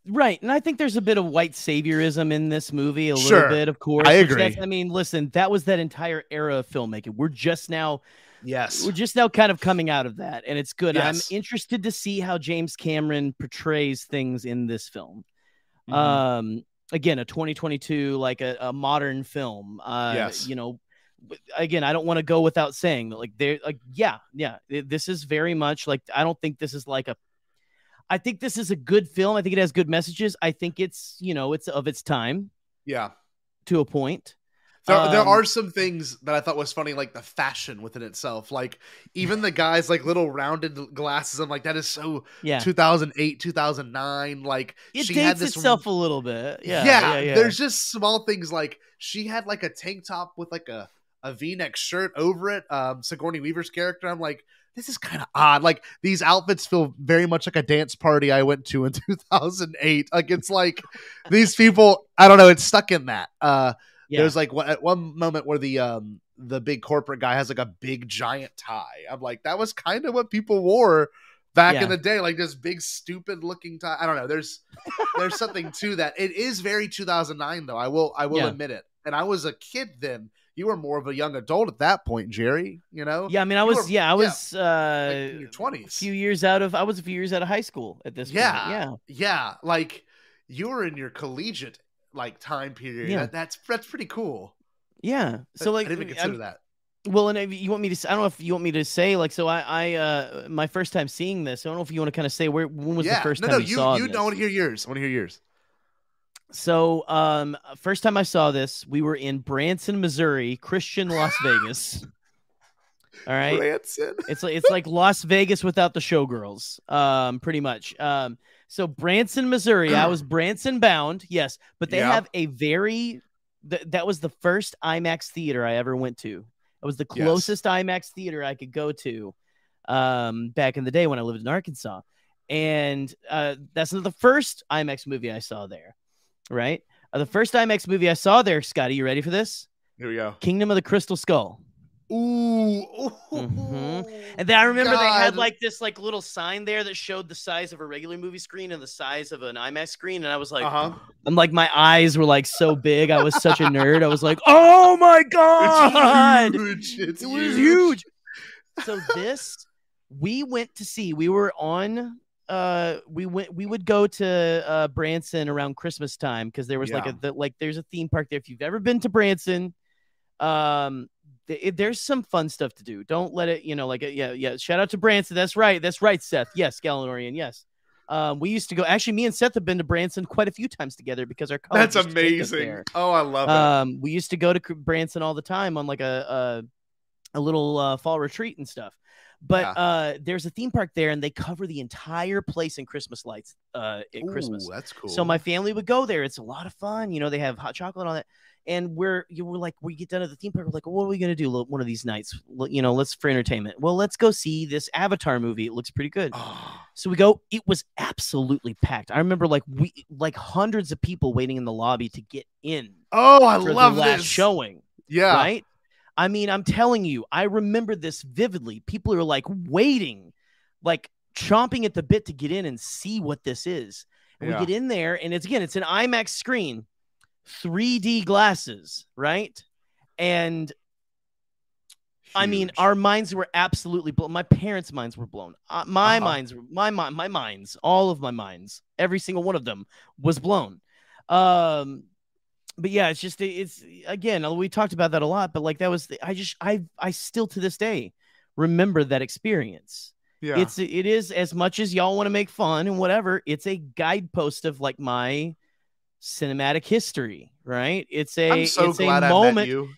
S11: right, and I think there's a bit of white saviorism in this movie, a
S10: Sure.
S11: little bit, of course.
S10: I agree.
S11: I mean, listen, that was that entire era of filmmaking. We're just now,
S10: yes,
S11: we're just now kind of coming out of that, and it's good.
S10: Yes.
S11: I'm interested to see how James Cameron portrays things in this film.
S10: Mhm.
S11: Um, again, a 2022 like a, a modern film. Uh,
S10: Yes.
S11: you know. Again, I don't want to go without saying that, like, there, like, yeah, yeah, this is very much like I don't think this is like a I think this is a good film. I think it has good messages. I think it's, you know, it's of its time
S10: yeah.
S11: to a point.
S10: There, there
S11: Um,
S10: are some things that I thought was funny, like the fashion within itself. Like even the guys like little rounded glasses. I'm like, that is so
S11: Yeah.
S10: 2008, 2009. Like
S11: It
S10: she
S11: dates
S10: had this
S11: itself a little bit. Yeah,
S10: yeah,
S11: yeah, yeah.
S10: There's just small things like she had like a tank top with like a a V-neck shirt over it. Um, Sigourney Weaver's character. I'm like, this is kind of odd. Like these outfits feel very much like a dance party I went to in 2008. Like it's like these people. I don't know. It's stuck in that. Uh,
S11: Yeah.
S10: there's like one, at one moment where the um the big corporate guy has like a big giant tie. I'm like, that was kind of what people wore back
S11: Yeah.
S10: in the day, like this big stupid looking tie. I don't know. There's there's something to that. It is very 2009 though. I will I will
S11: Yeah.
S10: admit it. And I was a kid then. You were more of a young adult at that point, Jerry. You know.
S11: Yeah, I mean, I
S10: You
S11: was,
S10: were-
S11: yeah, I was
S10: like
S11: uh,
S10: in your
S11: a
S10: 20s.
S11: few years out of, I was a few years out of high school at this
S10: Yeah,
S11: point. Yeah,
S10: yeah. Like you were in your collegiate like time period.
S11: Yeah.
S10: That, that's that's pretty cool.
S11: yeah. So like,
S10: I didn't even
S11: I'm-
S10: consider that.
S11: Well, and if you want me to, I don't know if you want me to say like, so I, I, uh, my first time seeing this, I don't know if you want to kind of say where, when was
S10: yeah.
S11: the first
S10: no,
S11: time
S10: no,
S11: you,
S10: you
S11: saw
S10: you
S11: this?
S10: don't want to hear yours. I want to hear yours.
S11: So, um, first time I saw this, we were in Branson, Missouri, Christian Las Vegas. All right,
S10: Branson.
S11: It's like it's like Las Vegas without the showgirls, um, pretty much. Um, so Branson, Missouri, I was Branson bound, yes, but they
S10: Yeah.
S11: have a very th- that was the first IMAX theater I ever went to. It was the
S10: Yes.
S11: closest IMAX theater I could go to um, back in the day when I lived in Arkansas, and uh, that's not the first IMAX movie I saw there, right? Uh, the first IMAX movie I saw there, Scotty, you ready for this?
S10: Here we go.
S11: Kingdom of the Crystal Skull.
S10: Ooh.
S11: Mhm. And then I remember they had like this like little sign there that showed the size of a regular movie screen and the size of an IMAX screen, and I was like,
S10: Uh-huh.
S11: I'm like my eyes were like so big. I was such a nerd. I was like, oh my god,
S10: It's huge. It's
S11: it was huge. So this we went to see. We were on. Uh, we went. We would go to uh Branson around Christmas time because there was like a the, like there's a theme park there. If you've ever been to Branson, um, th- there's some fun stuff to do. Don't let it. You know, like uh, yeah, yeah. Shout out to Branson. That's right. That's right, Seth. Yes, Galanorian. Yes. Um, we used to go. Actually, me and Seth have been to Branson quite a few times together because our college
S10: That's
S11: used to take us
S10: amazing. Oh, I love it.
S11: Um, we used to go to Branson all the time on like a a, a little uh, fall retreat and stuff. But
S10: Yeah.
S11: uh, there's a theme park there, and they cover the entire place in Christmas lights uh, at Christmas.
S10: That's cool.
S11: So my family would go there. It's a lot of fun. You know, they have hot chocolate on it. And we're you were like, we get done at the theme park. We're like, what are we gonna do one of these nights? You know, let's for entertainment. Well, let's go see this Avatar movie. It looks pretty good. So we go. It was absolutely packed. I remember like we like hundreds of people waiting in the lobby to get in.
S10: Oh, I love
S11: the last
S10: this.
S11: showing.
S10: Yeah.
S11: Right. I mean, I'm telling you, I remember this vividly. People are like waiting, like chomping at the bit to get in and see what this is. And
S10: Yeah.
S11: We get in there, and it's again, it's an IMAX screen, 3D glasses, right? And I mean, our minds were absolutely blown. My parents' minds were blown. Uh, my
S10: Uh-huh.
S11: minds, my mind, my minds, all of my minds, every single one of them was blown. Um, but yeah, it's just it's again we talked about that a lot, but like that was the, I just I I still to this day remember that experience.
S10: Yeah.
S11: It's it is as much as y'all want to make fun and whatever. It's a guidepost of like my cinematic history, right? It's a
S10: so
S11: it's a moment.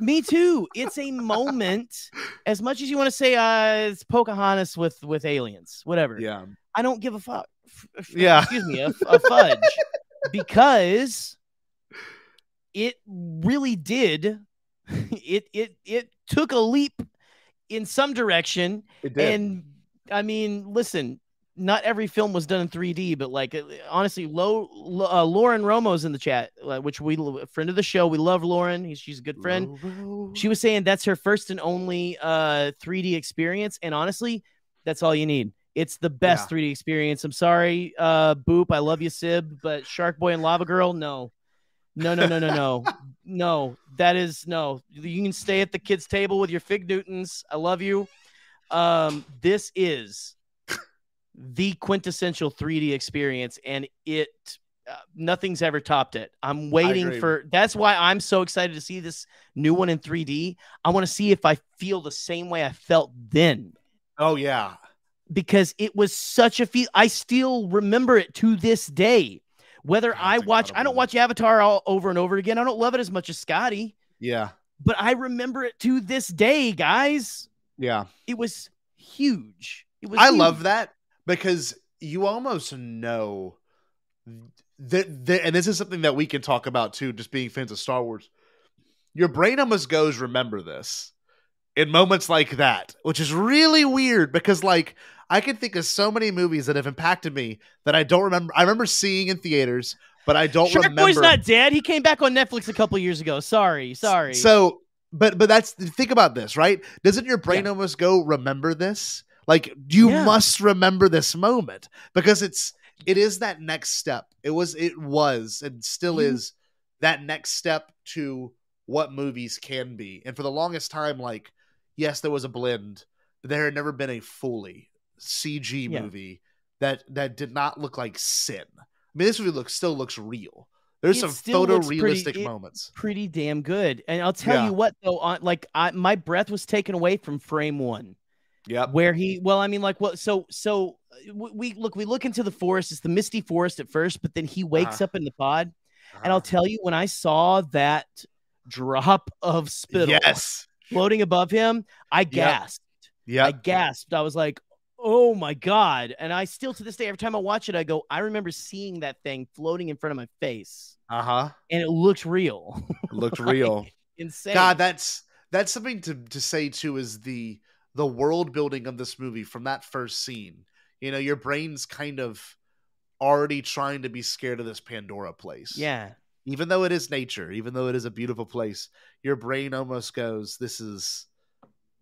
S11: Me too. It's a moment. As much as you want to say uh, it's Pocahontas with with aliens, whatever.
S10: Yeah.
S11: I don't give a fuck. F- f-
S10: Yeah.
S11: Excuse me, a, a fudge, because it really did. It it it took a leap in some direction,
S10: It did.
S11: and I mean, listen. Not every film was done in 3D, but like honestly, Lo, Lo- uh, Lauren Romo's in the chat, uh, which we a friend of the show. We love Lauren. He's, she's a good friend. She was saying that's her first and only uh 3D experience, and honestly, that's all you need. It's the best 3D experience. I'm sorry, uh, Boop. I love you, Sib, but Shark Boy and Lava Girl, no, no, no, no, no, no, no. That is no. You can stay at the kids' table with your Fig Newtons. I love you. Um, this is the quintessential 3D experience, and it uh, nothing's ever topped it. I'm waiting for. That's why I'm so excited to see this new one in 3D. I want to see if I feel the same way I felt then
S10: Oh yeah.
S11: because it was such a feel. I still remember it to this day. Whether I watch, I don't watch Avatar all over and over again. I don't love it as much as Scotty,
S10: Yeah.
S11: but I remember it to this day, guys.
S10: Yeah.
S11: It was huge. It was.
S10: I
S11: huge.
S10: love that because you almost know that, that, and this is something that we can talk about too, just being fans of Star Wars. Your brain almost goes, remember this in moments like that, which is really weird because, like, I can think of so many movies that have impacted me that I don't remember. I remember seeing in theaters, but I don't
S11: Shark
S10: remember.
S11: Boy's not dead. He came back on Netflix a couple years ago. Sorry, sorry.
S10: So, but but that's think about this, right? Doesn't your brain almost go remember this? Like you
S11: Yeah.
S10: must remember this moment because it's it is that next step. It was it was and still
S11: You-
S10: is that next step to what movies can be. And for the longest time like yes, there was a blend, but there had never been a fully CG
S11: Yeah.
S10: movie that that did not look like sin. I mean, this movie looks still looks real. There's
S11: It
S10: some photorealistic
S11: pretty-
S10: moments.
S11: pretty damn good. And I'll tell
S10: Yeah.
S11: you what, though, on like I, my breath was taken away from frame one.
S10: Yeah.
S11: Where he, well, I mean, like, what? So, so uh, we look, we look into the forest. It's the misty forest at first, but then he wakes
S10: Uh-huh.
S11: up in the pod, And I'll tell you, when I saw that drop of spittle
S10: Yes.
S11: floating above him, I gasped.
S10: Yeah.
S11: I gasped. I was like, "Oh my god!" And I still, to this day, every time I watch it, I go, "I remember seeing that thing floating in front of my face,
S10: Uh huh.
S11: and it looked real,
S10: Looked
S11: Like,
S10: real.
S11: insane."
S10: God, that's that's something to to say too. Is the the world building of this movie from that first scene? You know, your brain's kind of already trying to be scared of this Pandora place.
S11: yeah,
S10: even though it is nature, even though it is a beautiful place, your brain almost goes, "This is,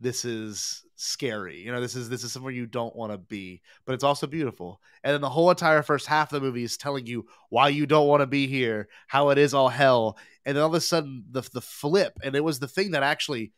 S10: this is scary." You know, this is this is somewhere you don't want to be, but it's also beautiful. And then the whole entire first half of the movie is telling you why you don't want to be here, how it is all hell, and then all of a sudden the the flip, and it was the thing that actually,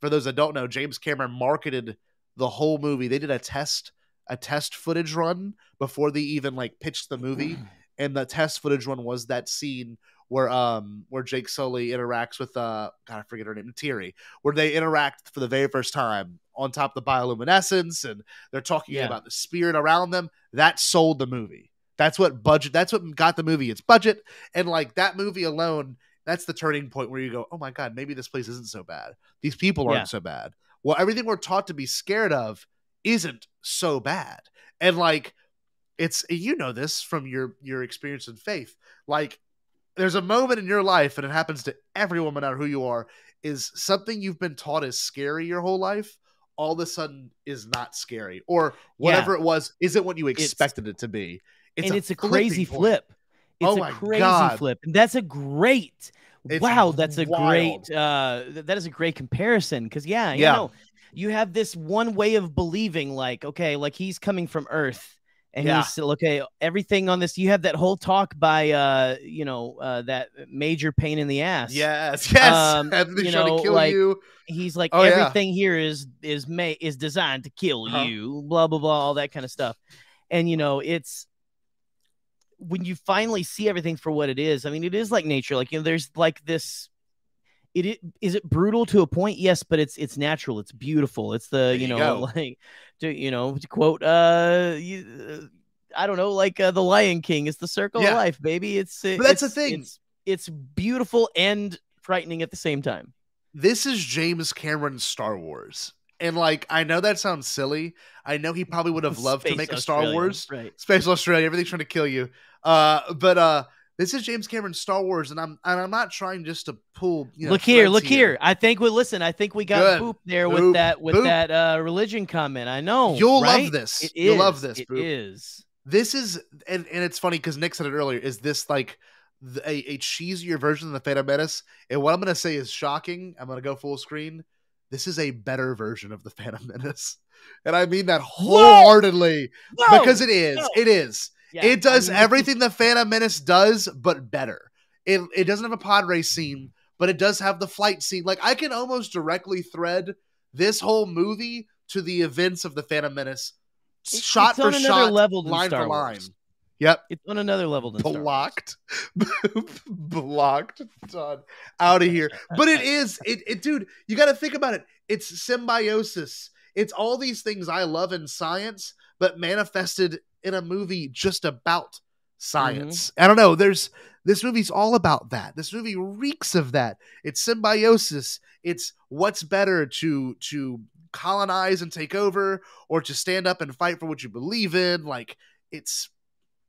S10: for those that don't know, James Cameron marketed the whole movie. They did a test a test footage run before they even like pitched the movie and the test footage one was that scene where um where Jake Sully interacts with uh God I forget her name Neytiri where they interact for the very first time on top of the bioluminescence and they're talking
S11: Yeah.
S10: about the spirit around them that sold the movie. That's what budget that's what got the movie. Its budget. And like that movie alone that's the turning point where you go oh my god maybe this place isn't so bad. These people aren't
S11: Yeah.
S10: so bad. Well everything we're taught to be scared of isn't so bad. And like it's you know this from your your experience in faith. Like there's a moment in your life and it happens to everyone no matter who you are is something you've been taught is scary your whole life all of a sudden is not scary or whatever it was isn't what you expected it to be
S11: and it's a crazy
S10: point.
S11: flip. It's
S10: Oh
S11: a crazy
S10: God.
S11: flip, and that's a great.
S10: It's
S11: wow, that's a
S10: wild.
S11: great. Uh, th- that is a great comparison because yeah, you
S10: Yeah.
S11: know, you have this one way of believing, like okay, like he's coming from Earth, and
S10: Yeah.
S11: he's still okay. Everything on this, you have that whole talk by uh, you know, uh, that major pain in the ass.
S10: yes yes
S11: Um, you know,
S10: to kill
S11: like,
S10: you
S11: He's like
S10: Oh, yeah.
S11: everything here is is made is designed to kill
S10: Uh-huh.
S11: you, blah blah blah, all that kind of stuff. And you know, it's when you finally see everything for what it is. I mean, it is like nature. Like you know, there's like this. It, it is it brutal to a point, yes, but it's it's natural. It's beautiful. It's the you
S10: you
S11: know
S10: go.
S11: like to you know to quote uh you, uh, I don't know like uh, the Lion King. It's the circle
S10: Yeah.
S11: of life, baby. It's uh,
S10: But that's the thing.
S11: It's, it's beautiful and frightening at the same time.
S10: this is James Cameron's Star Wars. And like I know that sounds silly. I know he probably would have loved to
S11: Space
S10: make a Star
S11: Australia,
S10: Wars.
S11: right.
S10: Space Australia, everything's trying to kill you. Uh but uh this is James Cameron's Star Wars and I'm and I'm not trying just to pull you know,
S11: look here, look here. I think we listen. I think we got
S10: Good.
S11: boop there
S10: Boop,
S11: with that with
S10: boop.
S11: that uh religion comment. I know
S10: You'll love this.
S11: It
S10: You'll love this,
S11: It is.
S10: This is and, and it's funny because Nick said it earlier. Is this like the, a, a cheesier version of the Phantom Menace? And what I'm gonna say is shocking. I'm gonna go full screen. This is a better version of the Phantom Menace. And I mean that wholeheartedly
S11: Whoa!
S10: because it is. It is.
S11: Yeah,
S10: it does
S11: I mean,
S10: everything the Phantom Menace does, but better. It it doesn't have a pod race scene, but it does have the flight scene. Like I can almost directly thread this whole movie to the events of the Phantom Menace,
S11: It-
S10: shot
S11: it's
S10: for shot,
S11: level
S10: line
S11: Star
S10: for line.
S11: Wars.
S10: Yep.
S11: It's on another level than Star Wars.
S10: Blocked, blocked, done, out of here. But it is, it, it, dude. You got to think about it. It's symbiosis. It's all these things I love in science, but manifested in a movie just about mm-hmm. science. I don't know. There's this movie's all about that. This movie reeks of that. It's symbiosis. It's what's better to to colonize and take over or to stand up and fight for what you believe in. Like it's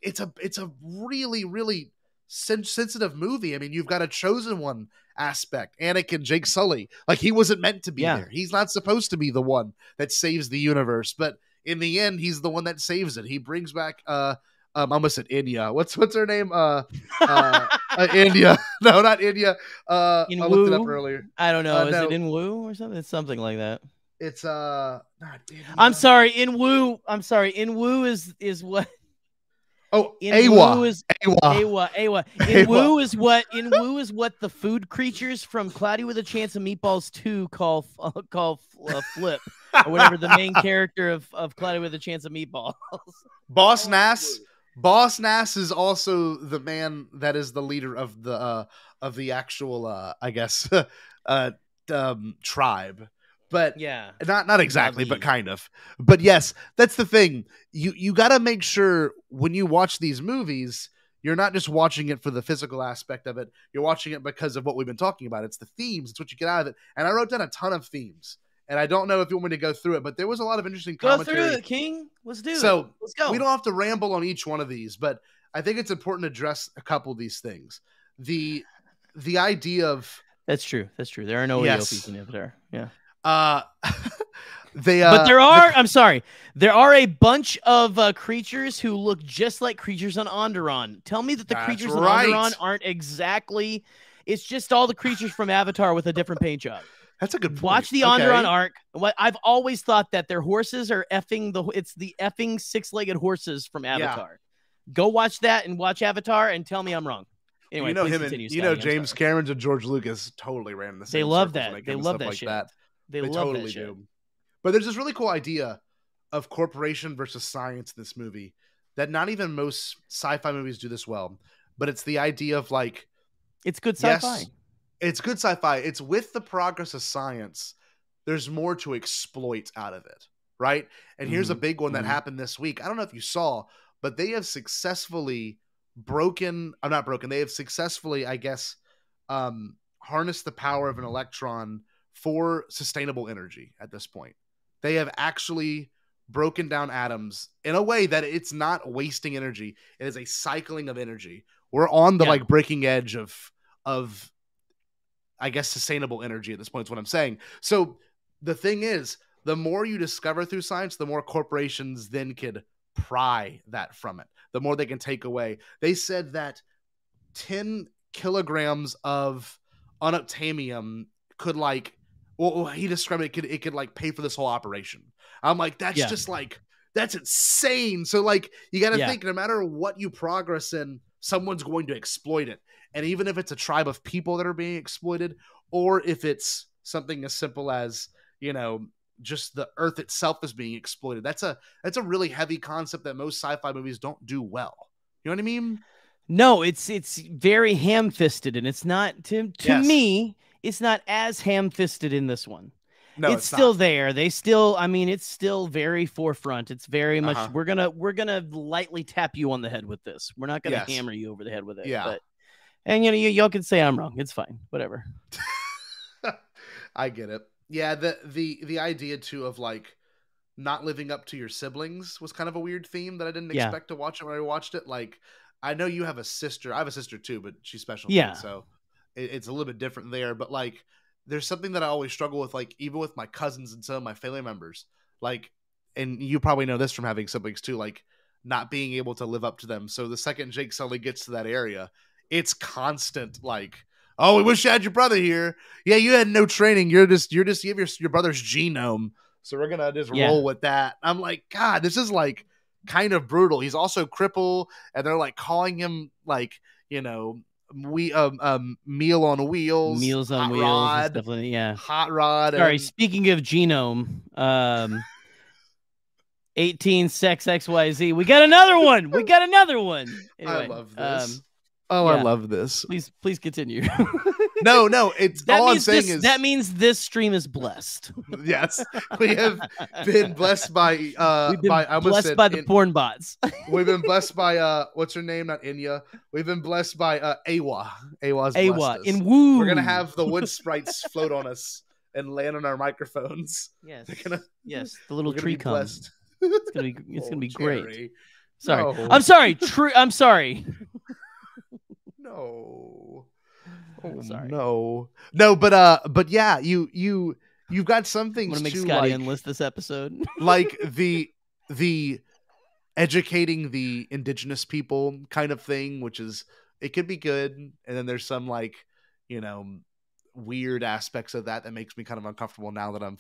S10: it's a it's a really really sen- sensitive movie. I mean, you've got a chosen one aspect, Anakin Jake Sully. Like he wasn't meant to be
S11: Yeah.
S10: there. He's not supposed to be the one that saves the universe, but in the end, he's the one that saves it. He brings back uh um, I almost said India. What's what's her name? Uh, uh, uh India. No, not India. Uh,
S11: In
S10: I looked it up
S11: Wu?
S10: earlier.
S11: I don't know.
S10: Uh,
S11: is
S10: no.
S11: it in Woo or something? It's something like that.
S10: It's uh, not India.
S11: I'm sorry. In Woo. I'm sorry. In Woo is is what.
S10: Oh,
S11: In
S10: Eywa.
S11: Woo is
S10: Eywa.
S11: Eywa. Eywa. In
S10: Eywa.
S11: Woo is what. In Woo is what the food creatures from Cloudy with a Chance of Meatballs two call uh, call uh, Flip or whatever the main character of of Cloudy with a Chance of Meatballs.
S10: Boss Nass. Boss Nass is also the man that is the leader of the uh, of the actual uh, I guess uh, um, tribe. But
S11: Yeah.
S10: not not exactly, but kind of. But yes, that's the thing. You you got to make sure when you watch these movies, you're not just watching it for the physical aspect of it. You're watching it because of what we've been talking about. It's the themes. It's what you get out of it. And I wrote down a ton of themes. And I don't know if you want me to go through it, but there was a lot of interesting
S11: Go
S10: commentary.
S11: through it, King. Let's do
S10: So
S11: it. Let's go.
S10: we don't have to ramble on each one of these, but I think it's important to address a couple of these things. The the idea of
S11: That's true. That's true. There are no
S10: Yes.
S11: EOPs in Avatar. Yeah.
S10: uh they uh
S11: but there are, I'm sorry, there are a bunch of uh, creatures who look just like creatures on Onderon. Tell me that the creatures
S10: right.
S11: on Onderon aren't exactly. It's just all the creatures from Avatar with a different paint job.
S10: That's a good point.
S11: Watch the
S10: Okay.
S11: Onderon arc. What I've always thought that their horses are effing the. It's the effing six-legged horses from Avatar. Go watch that and watch Avatar and tell me I'm wrong. Anyway,
S10: you know him and
S11: continue,
S10: you know James. Cameron and George Lucas totally ran the same
S11: They love that. They love that
S10: like
S11: shit.
S10: that.
S11: They, love
S10: totally
S11: that shit.
S10: do. But there's this really cool idea of corporation versus science in this movie that not even most sci-fi movies do this well. But it's the idea of like
S11: It's good
S10: yes,
S11: sci-fi.
S10: It's good sci-fi. It's with the progress of science, there's more to exploit out of it, right? And here's a
S11: Mhm,
S10: big one that
S11: mhm.
S10: happened this week. I don't know if you saw, but they have successfully broken. I'm not broken. They have successfully, I guess, um, harnessed the power of an electron for sustainable energy at this point. They have actually broken down atoms in a way that it's not wasting energy. It is a cycling of energy. We're on the
S11: Yeah.
S10: like breaking edge of of I guess sustainable energy at this point is what I'm saying. So the thing is, the more you discover through science, the more corporations then could pry that from it. The more they can take away. They said that 10 kilograms of unobtainium could like well he described it could it could like pay for this whole operation. I'm like that's
S11: Yeah.
S10: just like that's insane. So like you got to
S11: Yeah.
S10: think no matter what you progress in, someone's going to exploit it. And even if it's a tribe of people that are being exploited or if it's something as simple as, you know, just the earth itself is being exploited. That's a that's a really heavy concept that most sci-fi movies don't do well. You know what I mean?
S11: No, it's it's very ham-fisted, and it's not to to
S10: Yes.
S11: me. It's not as ham-fisted in this one.
S10: No,
S11: it's,
S10: it's
S11: still
S10: not.
S11: there. They still, I mean, it's still very forefront. It's very much.
S10: Uh-huh.
S11: We're gonna we're gonna lightly tap you on the head with this. We're not gonna
S10: Yes.
S11: hammer you over the head with it.
S10: Yeah.
S11: But, and you know, y- y'all can say I'm wrong. It's fine. Whatever.
S10: I get it. Yeah, the the the idea too of like not living up to your siblings was kind of a weird theme that I didn't
S11: Yeah.
S10: expect to watch it when I watched it. Like, I know you have a sister. I have a sister too, but she's special.
S11: Yeah.
S10: so it, it's a little bit different there. But like, there's something that I always struggle with, like even with my cousins and some of my family members, like, and you probably know this from having siblings too, like not being able to live up to them. So the second Jake Sully gets to that area, it's constant like. Oh, we wish you had your brother here. Yeah, you had no training. You're just you're just you have your your brother's genome. So we're gonna just
S11: Yeah.
S10: roll with that. I'm like, God, this is like kind of brutal. He's also crippled, and they're like calling him like you know we um um meal on wheels,
S11: Meals on wheels.
S10: rod,
S11: and stuff like that. Yeah.
S10: hot rod.
S11: Sorry.
S10: and-
S11: Speaking of genome, um, 18 sex XYZ. We got another one. We got another one. Anyway,
S10: I love this.
S11: um,
S10: oh, I love this.
S11: please, please continue.
S10: No, no, it's
S11: that
S10: all I'm saying
S11: this,
S10: is
S11: that means this stream is blessed.
S10: yes, we have been blessed by uh
S11: We've been
S10: by I almost
S11: blessed
S10: said
S11: by the
S10: in-
S11: porn bots.
S10: We've been blessed by uh what's her name? Not Inya. We've been blessed by uh Eywa. Eywa's blessed Eywa
S11: in woo.
S10: We're gonna have the wood sprites float on us and land on our microphones.
S11: yes,
S10: They're gonna
S11: yes, the little
S10: we're
S11: tree
S10: be
S11: comes. It's gonna be, it's
S10: Oh,
S11: gonna be great. Sorry,
S10: No.
S11: I'm sorry. True, I'm sorry.
S10: No. Oh,
S11: Sorry.
S10: No. No, but uh but yeah, you you you've got some
S11: I'm
S10: things
S11: gonna make Scotty
S10: like,
S11: enlist this episode.
S10: like the the educating the indigenous people kind of thing, which is it could be good, and then there's some like you know weird aspects of that that makes me kind of uncomfortable now that I'm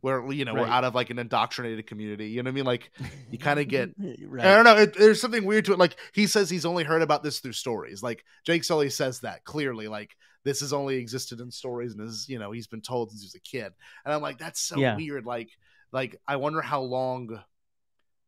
S10: where you know we're out of like an indoctrinated community. You know what I mean? Like you kind of get
S11: right.
S10: I don't know. It, there's something weird to it. Like he says he's only heard about this through stories. Like Jake Sully says that clearly. Like this has only existed in stories and is you know he's been told since he was a kid. And I'm like that's so
S11: Yeah.
S10: weird. Like like I wonder how long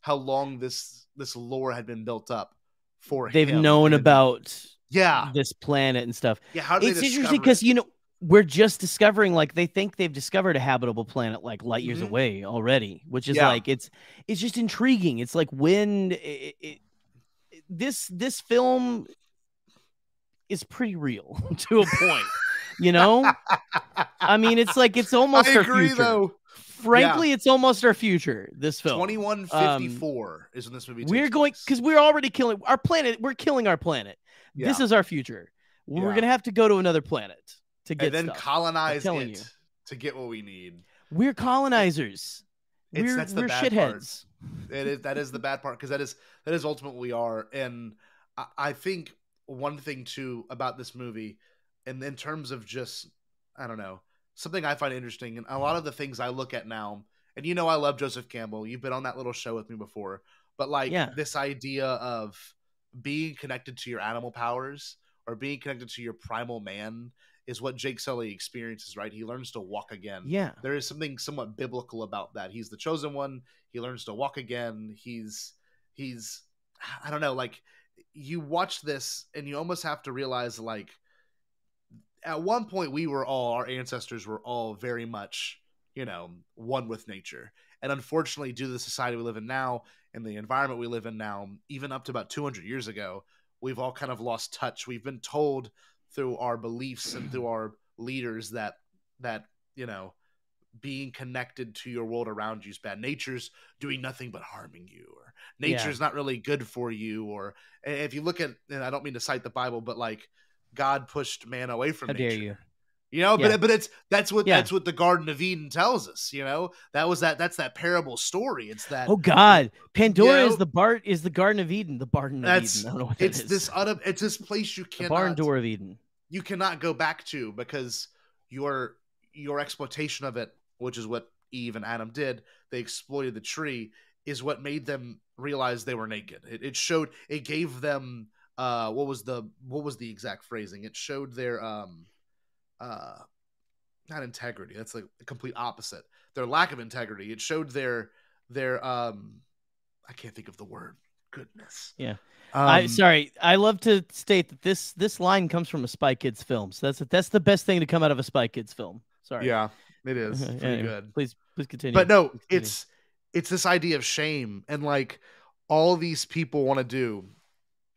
S10: how long this this lore had been built up for.
S11: They've known
S10: And-
S11: about
S10: Yeah.
S11: this planet and stuff.
S10: Yeah. How
S11: it's interesting because you know we're just discovering like they think they've discovered a habitable planet like light years
S10: Mhm.
S11: away already which is
S10: Yeah.
S11: like it's it's just intriguing it's like when it, it, this this film is pretty real to a point. You know, I mean, it's like it's almost
S10: I
S11: our
S10: agree,
S11: future.
S10: though.
S11: Frankly, it's almost our future. This film,
S10: Twenty one fifty four is when this movie.
S11: We're going because we're already killing our planet. We're killing our planet. This is our future. We're
S10: Yeah.
S11: gonna have to go to another planet to get
S10: and then
S11: stuff.
S10: Colonize it
S11: you.
S10: to get what we need.
S11: We're colonizers.
S10: It's
S11: we're
S10: that's the
S11: we're
S10: bad
S11: shitheads.
S10: part. It is that is the bad part because that is that is ultimately we are. And I, I think one thing too about this movie, and in terms of just I don't know something I find interesting, and a lot of the things I look at now, and you know I love Joseph Campbell. You've been on that little show with me before, but like
S11: Yeah.
S10: this idea of being connected to your animal powers or being connected to your primal man is what Jake Sully experiences, right? He learns to walk again.
S11: Yeah.
S10: There is something somewhat biblical about that. He's the chosen one. He learns to walk again. He's he's I don't know, like you watch this and you almost have to realize like at one point we were all our ancestors were all very much, you know, one with nature. And unfortunately, due to the society we live in now and the environment we live in now, even up to about 200 years ago, we've all kind of lost touch. We've been told through our beliefs and through our leaders that that you know being connected to your world around you is bad. Nature's doing nothing but harming you, or
S11: Yeah.
S10: nature's not really good for you. Or if you look at, and I don't mean to cite the Bible, but like God pushed man away from
S11: How
S10: nature.
S11: You?
S10: Know,
S11: Yeah.
S10: but but it's that's what
S11: Yeah.
S10: that's what the Garden of Eden tells us. You know, that was that that's that parable story. It's that
S11: Oh God, Pandora
S10: you
S11: is the Bart is the Garden of Eden. The Barton of
S10: that's
S11: Eden. I don't know what
S10: it's
S11: is.
S10: this un, it's this place you
S11: the
S10: cannot
S11: barn door of Eden.
S10: you cannot go back to because your your exploitation of it, which is what Eve and Adam did, they exploited the tree, is what made them realize they were naked. It, it showed it gave them uh what was the what was the exact phrasing? It showed their um uh not integrity. That's like the complete opposite. Their lack of integrity. It showed their their um I can't think of the word. Goodness.
S11: Yeah. I
S10: Um,
S11: sorry. I love to state that this this line comes from a Spy Kids film. So that's that's the best thing to come out of a Spy Kids film. Sorry.
S10: Yeah, it is. Pretty
S11: Anyway,
S10: good.
S11: Please please continue.
S10: But no,
S11: continue.
S10: it's it's this idea of shame and like all these people want to do,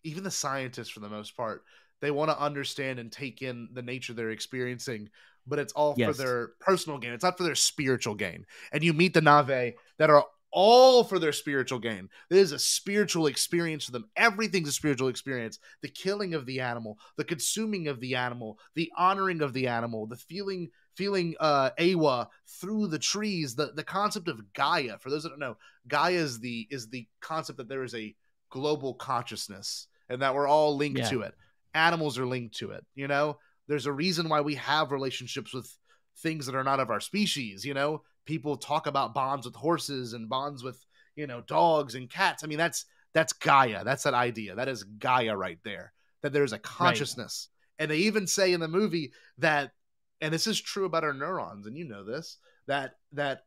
S10: even the scientists for the most part, they want to understand and take in the nature they're experiencing, but it's all for their personal gain. It's not for their spiritual gain. And you meet the Na'vi that are all for their spiritual gain. It is a spiritual experience for them. Everything's a spiritual experience. The killing of the animal, the consuming of the animal, the honoring of the animal, the feeling feeling uh Eywa through the trees, the the concept of Gaia. For those that don't know, Gaia is the is the concept that there is a global consciousness and that we're all linked
S11: Yeah.
S10: to it. Animals are linked to it, you know? There's a reason why we have relationships with things that are not of our species, you know? People talk about bonds with horses and bonds with, you know, dogs and cats. I mean, that's that's Gaia. That's that idea. That is Gaia right there. That there's a consciousness. And they even say in the movie that and this is true about our neurons and you know this that that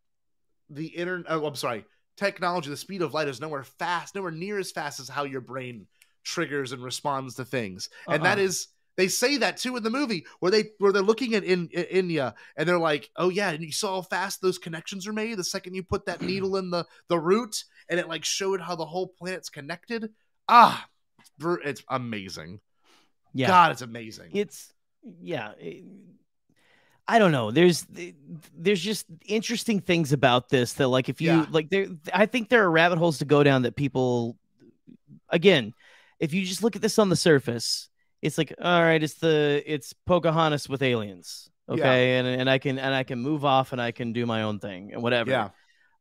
S10: the internet oh, I'm sorry, technology, the speed of light is nowhere fast, nowhere near as fast as how your brain triggers and responds to things. And that
S11: Uh-uh.
S10: is they say that too in the movie where they where they're looking at in, in India and they're like, "Oh yeah, and you saw how fast those connections are made the second you put that needle in the the root and it like showed how the whole planet's connected." Ah, it's, br- it's amazing.
S11: Yeah.
S10: God, it's amazing.
S11: It's yeah. it- I don't know. There's there's just interesting things about this that like if you
S10: Yeah.
S11: like there I think there are rabbit holes to go down that people again, if you just look at this on the surface, it's like all right, it's the it's Pocahontas with aliens.
S10: Yeah.
S11: Okay. And and I can and I can move off and I can do my own thing and whatever.
S10: Yeah.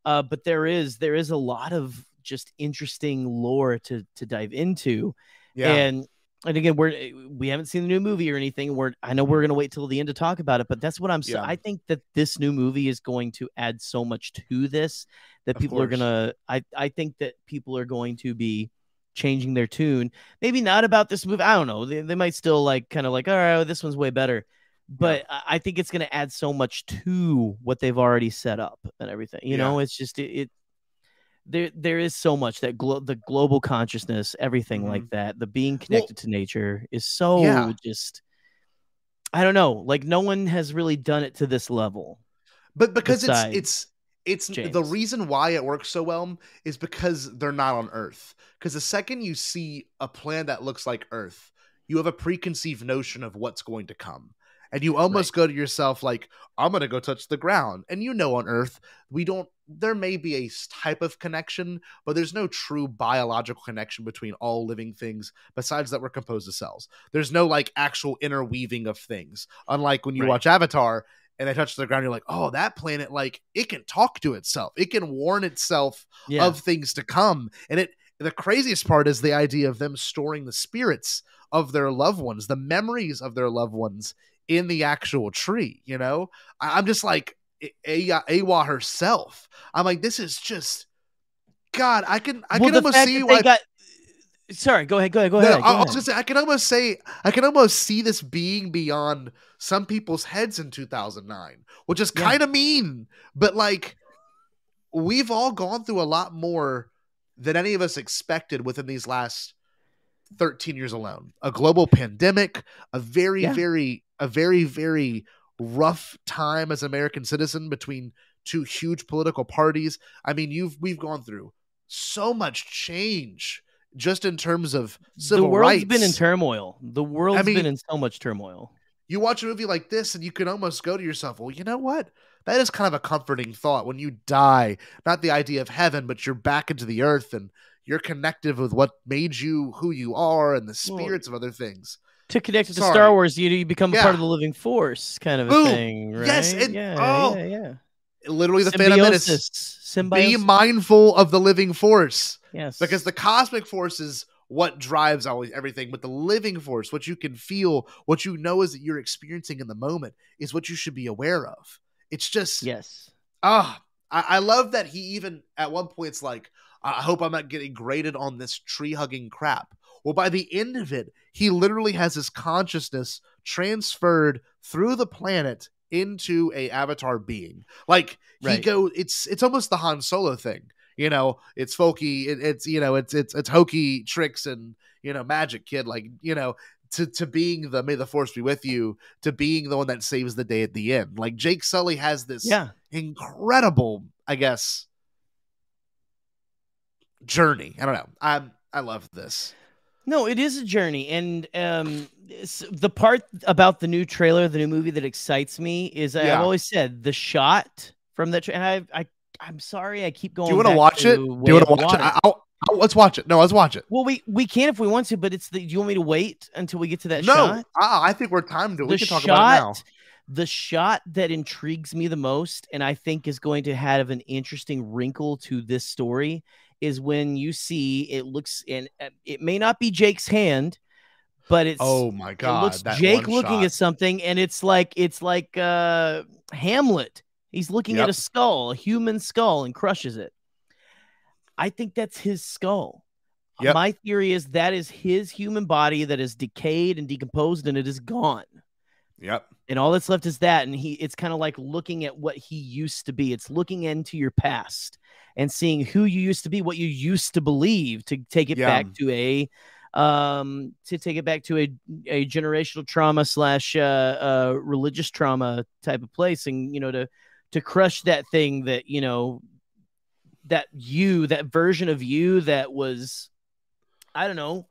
S11: Uh but there is there is a lot of just interesting lore to to dive into.
S10: Yeah.
S11: And and again, we're we haven't seen the new movie or anything. We're I know we're gonna wait till the end to talk about it, but that's what I'm saying.
S10: Yeah.
S11: I think that this new movie is going to add so much to this that
S10: Of
S11: people are gonna. I I think that people are going to be changing their tune. Maybe not about this movie. I don't know. They, they might still like kind of like, all right, well, this one's way better. But I I think it's going to add so much to what they've already set up and everything. You
S10: Yeah.
S11: know, it's just it, it there there is so much that glo- the global consciousness, everything like that, the being connected to nature is so
S10: Mm-hmm. Yeah.
S11: just I don't know, like no one has really done it to this level.
S10: But because
S11: besides-
S10: it's it's it's the reason why it works so well is because they're not on Earth. Because the second you see a planet that looks like Earth, you have a preconceived notion of what's going to come. And you almost go to yourself like, I'm gonna go touch the ground. And you know on Earth, we don't there may be a type of connection, but there's no true biological connection between all living things besides that we're composed of cells. There's no like actual interweaving of things. Unlike when you
S11: Right.
S10: watch Avatar and they touch the ground, you're like, oh, that planet, like it can talk to itself. It can warn itself
S11: Yeah.
S10: of things to come. And it the craziest part is the idea of them storing the spirits of their loved ones, the memories of their loved ones in the actual tree. You know, I, I'm just like A- A- Eywa herself. I'm like, this is just God. I can I
S11: well,
S10: can almost see why.
S11: got. Sorry, go ahead. Go ahead. Go
S10: No,
S11: ahead. Go
S10: I,
S11: ahead.
S10: was gonna say I can almost say I can almost see this being beyond some people's heads in 2009, which is kind of mean, but like we've all gone through a lot more than any of us expected within these last 13 years alone. A global pandemic, a very
S11: Yeah.
S10: very a very very rough time as American citizen between two huge political parties. I mean, you've we've gone through so much change just in terms of civil
S11: the world's
S10: rights.
S11: been in turmoil. The world's
S10: mean-
S11: been in so much turmoil.
S10: you watch a movie like this and you can almost go to yourself, well, you know what? That is kind of a comforting thought when you die. Not the idea of heaven, but you're back into the earth and you're connected with what made you who you are and the
S11: Well,
S10: spirits of other things.
S11: To connect it to
S10: Sorry.
S11: Star Wars, you, you become a part of the living force, kind of a
S10: Boom.
S11: thing, right?
S10: Yes, and-
S11: yeah,
S10: oh,
S11: yeah, yeah.
S10: Literally, the Phantom Menace.
S11: Symbiosis.
S10: Be mindful of the living force.
S11: Yes.
S10: Because the cosmic force is what drives always everything, but the living force, what you can feel, what you know is that you're experiencing in the moment, is what you should be aware of. It's just
S11: yes.
S10: Ah, I, I love that he even at one point it's like, I hope I'm not getting graded on this tree hugging crap. Well, by the end of it, he literally has his consciousness transferred through the planet into a avatar being. Like he
S11: Right.
S10: go, it's it's almost the Han Solo thing. You know, it's folky. It, it's you know, it's it's it's hokey tricks and you know magic, kid. Like you know, to to being the may the force be with you, to being the one that saves the day at the end. Like Jake Sully has this
S11: Yeah.
S10: incredible, I guess, journey. I don't know. I I love this.
S11: No, it is a journey, and um, the part about the new trailer, the new movie that excites me is
S10: Yeah.
S11: I've always said the shot from that. Tra- and I, I, I'm sorry, I keep going.
S10: Do you want to watch it? Do you want to watch it? I, I'll, I'll- let's watch it. No, let's watch it.
S11: Well, we we can if we want to, but it's the. Do you want me to wait until we get to that
S10: no,
S11: shot?
S10: uh, I think we're timed to. We can talk
S11: shot,
S10: about it now.
S11: the shot that intrigues me the most, and I think is going to have an interesting wrinkle to this story, is when you see it looks and uh, it may not be Jake's hand, but it's
S10: Oh my god,
S11: looks Jake looking
S10: shot.
S11: at something, and it's like it's like uh Hamlet. He's looking at a skull, a human skull, and crushes it. I think that's his skull.
S10: Yep.
S11: My theory is that is his human body that is decayed and decomposed, and it is gone.
S10: Yep.
S11: And all that's left is that, and he it's kind of like looking at what he used to be. It's looking into your past and seeing who you used to be, what you used to believe, to take it
S10: Yeah.
S11: back to a um to take it back to a a generational trauma slash uh, uh religious trauma type of place and you know to to crush that thing that you know that you that version of you that was i don't know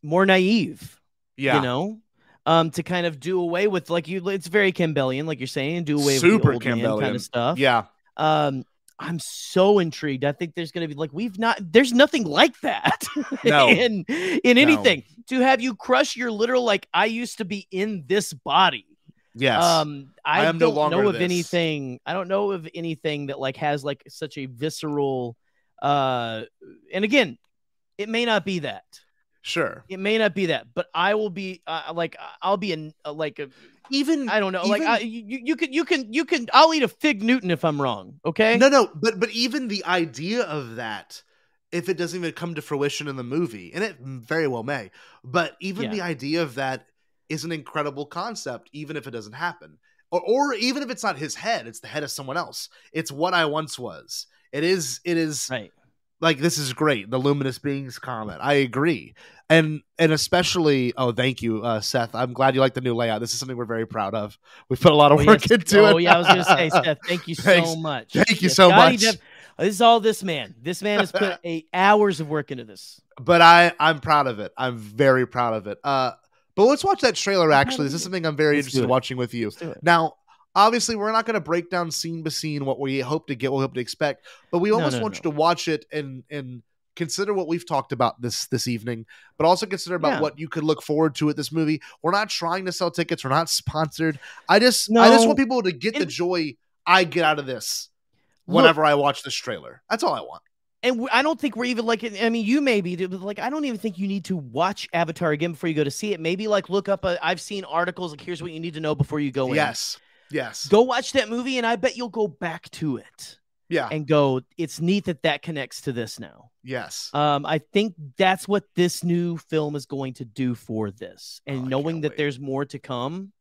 S11: more naive
S10: Yeah.
S11: you know um to kind of do away with like you it's very campbellian like you're saying do away
S10: Super
S11: with the old kind of stuff
S10: Yeah.
S11: um i'm so intrigued i think there's gonna be like we've not there's nothing like that
S10: No.
S11: in in anything to have you crush your literal like i used to be in this body
S10: Yes.
S11: um i,
S10: I am no
S11: don't
S10: longer
S11: know of
S10: this.
S11: anything i don't know of anything that like has like such a visceral uh and again it may not be that
S10: sure.
S11: it may not be that but i will be uh, like i'll be in uh, like a
S10: Even
S11: i don't know like I, you, you could you can you can i'll eat a fig newton if i'm wrong okay
S10: No, no, but but even the idea of that, if it doesn't even come to fruition in the movie, and it very well may, but even
S11: Yeah.
S10: the idea of that is an incredible concept, even if it doesn't happen, or or even if it's not his head, it's the head of someone else. It's what I once was. It is. It is.
S11: right
S10: like this is great. The luminous beings comment. I agree. And and especially oh thank you uh, Seth. I'm glad you like the new layout. This is something we're very proud of. We put a lot of
S11: Oh,
S10: work
S11: yes.
S10: into it.
S11: Oh yeah, I was gonna say, Seth. Thank you
S10: Thanks.
S11: so much.
S10: Thank you
S11: Yeah,
S10: so
S11: Scotty
S10: much.
S11: This is all this man. This man has put a hours of work into this.
S10: but I I'm proud of it. I'm very proud of it. Uh, but let's watch that trailer. Actually, this is something I'm very
S11: Let's
S10: interested in watching with you.
S11: Let's do it.
S10: Now, obviously, we're not going to break down scene by scene what we hope to get, what we hope to expect, but we almost
S11: no,
S10: want
S11: no.
S10: you to watch it and and consider what we've talked about this this evening, but also consider about
S11: Yeah.
S10: what you could look forward to at this movie. We're not trying to sell tickets. We're not sponsored. I just I just want people to get the joy I get out of this
S11: Look-
S10: whenever I watch this trailer. That's all I want.
S11: And I don't think we're even like. I mean, you maybe, but like, I don't even think you need to watch Avatar again before you go to see it. Maybe like look up. A, I've seen articles like, here's what you need to know before you go in.
S10: Yes. Yes.
S11: Go watch that movie, and I bet you'll go back to it
S10: Yeah.
S11: and go. It's neat that that connects to this now.
S10: yes.
S11: Um, I think that's what this new film is going to do for this, and
S10: Oh,
S11: knowing that
S10: wait.
S11: there's more to come.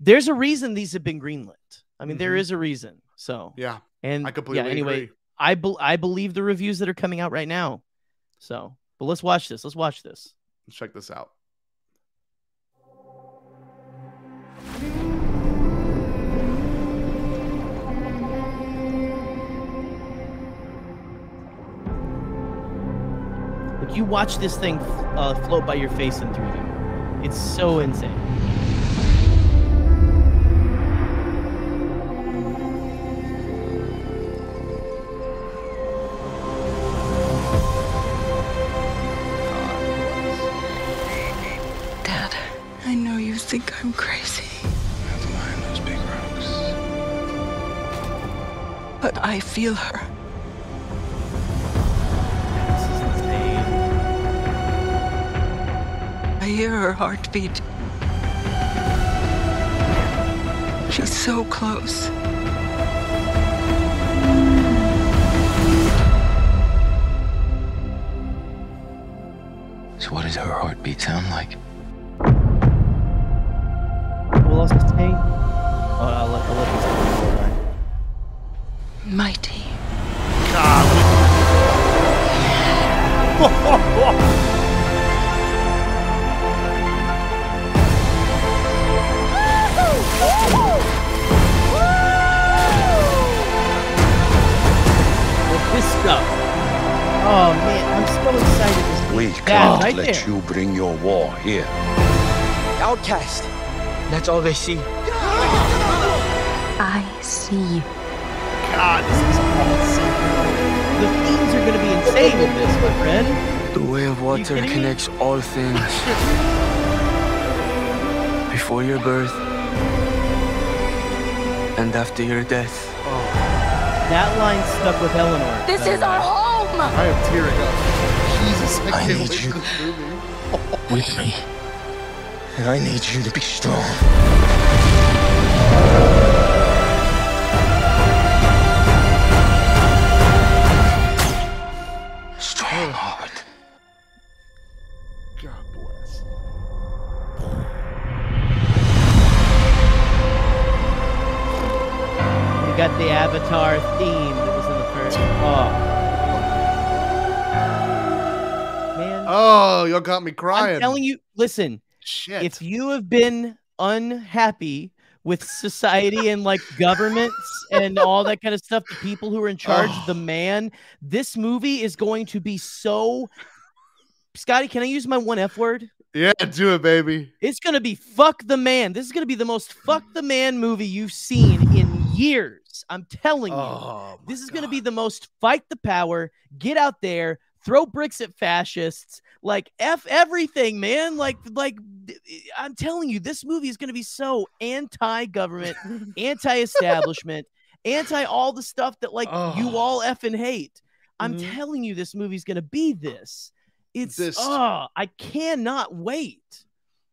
S11: There's a reason these have been greenlit. I mean, there
S10: Mhm.
S11: is a reason. So
S10: Yeah.
S11: and
S10: I completely
S11: yeah, anyway,
S10: agree.
S11: I bel I believe the reviews that are coming out right now. So, but let's watch this. Let's watch this.
S10: Let's check this out.
S11: You watch this thing uh, float by your face in 3D. It's so insane.
S12: Dad, I know you think I'm crazy.
S13: Never mind those big rocks.
S12: But I feel her. Hear her heartbeat. She's so close.
S13: So what does her heartbeat sound like?
S11: What else stuff. Oh man, I'm so excited. to see
S13: We can't
S11: right
S13: let
S11: there.
S13: you bring your war here.
S14: Outcast. That's all they see.
S12: I see you.
S10: God, this is awesome.
S11: The themes are going to be insane in this, my friend.
S14: The way of water
S11: kidding me?
S14: connects all things. Before your birth and after your death. Oh.
S11: That line stuck with Eleanor.
S12: This is our home!
S10: I am tearing up. Jesus, I,
S13: I
S10: can't
S13: need
S10: wait
S13: you.
S10: for this movie.
S13: With me. And I need you to be strong. Strong
S11: Oh,
S10: y'all got me crying.
S11: I'm telling you, listen,
S10: Shit.
S11: if you have been unhappy with society and like governments and all that kind of stuff, the people who are in charge, the oh. man, this movie is going to be so. Scotty, can I use my one F word?
S10: yeah, do it, baby.
S11: It's gonna be fuck the man. This is gonna be the most fuck the man movie you've seen in years. I'm telling you.
S10: Oh,
S11: this is gonna be the most fight the power, get out there, throw bricks at fascists, like F everything, man. Like, like I'm telling you, this movie is gonna be so anti-government, anti-establishment, anti all the stuff that like you
S10: Oh.
S11: all F and hate. I'm
S10: Mhm.
S11: telling you, this movie's gonna be this. It's
S10: This-
S11: oh, I cannot wait.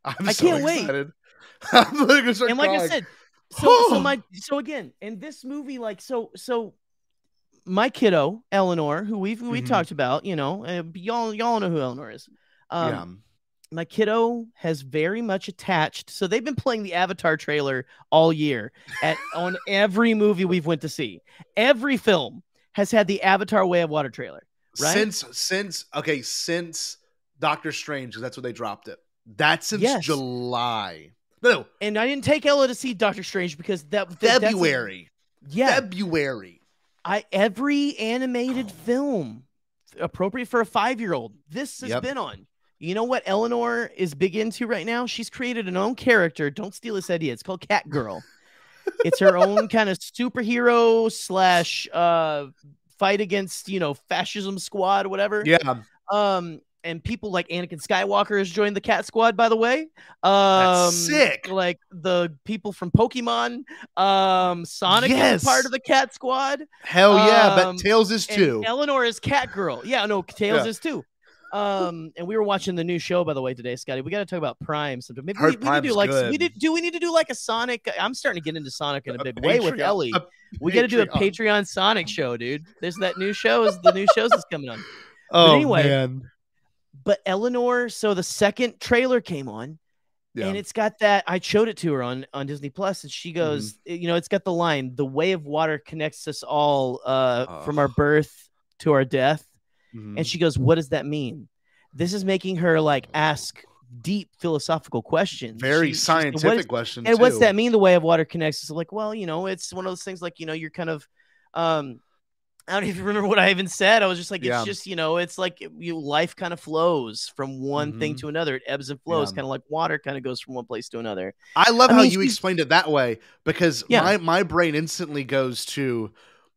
S10: I'm
S11: I
S10: so
S11: can't wait.
S10: excited. I'm literally gonna
S11: and like I said, so so my so again, in this movie, like so so my kiddo Eleanor, who we've we
S10: Mhm.
S11: talked about, you know, uh, y'all y'all know who Eleanor is. Um,
S10: yeah.
S11: my kiddo has very much attached. So they've been playing the Avatar trailer all year at on every movie we've went to see. Every film has had the Avatar Way of Water trailer, right?
S10: Since since okay, since Doctor Strange, because that's when they dropped it. That's since
S11: Yes.
S10: July. No,
S11: and I didn't take Ella to see Doctor Strange because that
S10: February.
S11: yeah,
S10: February.
S11: I every animated film appropriate for a five year old. This has
S10: Yep.
S11: been on. You know what Eleanor is big into right now? She's created an own character. Don't steal this idea. It's called Cat Girl. it's her own kind of superhero slash uh fight against you know fascism squad whatever.
S10: Yeah.
S11: Um, and people like Anakin Skywalker has joined the Cat Squad, by the way. Um,
S10: sick.
S11: Like the people from Pokemon. Um, Sonic
S10: Yes.
S11: is part of the Cat Squad.
S10: Hell yeah, but
S11: Um,
S10: Tails is too.
S11: Eleanor is Cat Girl. Yeah, no, Tails
S10: Yeah.
S11: is too. Um, and we were watching the new show by the way today, Scotty. We got to talk about Prime. sometime. Maybe we,
S10: Heard
S11: we need to do like we did. Do we need to do like a Sonic? I'm starting to get into Sonic in a big way with
S10: Patreon-
S11: Ellie.
S10: a
S11: We got to do a
S10: Patreon.
S11: Patreon Sonic show, dude. There's that new show. Is the new shows is coming on.
S10: Oh
S11: but anyway,
S10: man.
S11: But Eleanor, so the second trailer came on,
S10: Yeah.
S11: and it's got that. I showed it to her on on Disney Plus, and she goes,
S10: Mm-hmm.
S11: you know, it's got the line, "The way of water connects us all uh, from our birth to our death,"
S10: Mhm.
S11: and she goes, "What does that mean?" This is making her like ask deep philosophical questions.
S10: Very
S11: She- she said, "What
S10: scientific
S11: is-
S10: question,
S11: And what's
S10: too.
S11: that mean? The way of water connects us. Like, well, you know, it's one of those things. Like, you know, you're kind of, um, I don't even remember what I even said. I was just like, it's
S10: Yeah.
S11: just, you know, it's like you life kind of flows from one thing
S10: Mhm.
S11: to another. It ebbs and flows,
S10: Yeah.
S11: kind of like water kind of goes from one place to another.
S10: I love
S11: I
S10: how
S11: mean,
S10: you explained it that way because
S11: Yeah.
S10: my, my brain instantly goes to,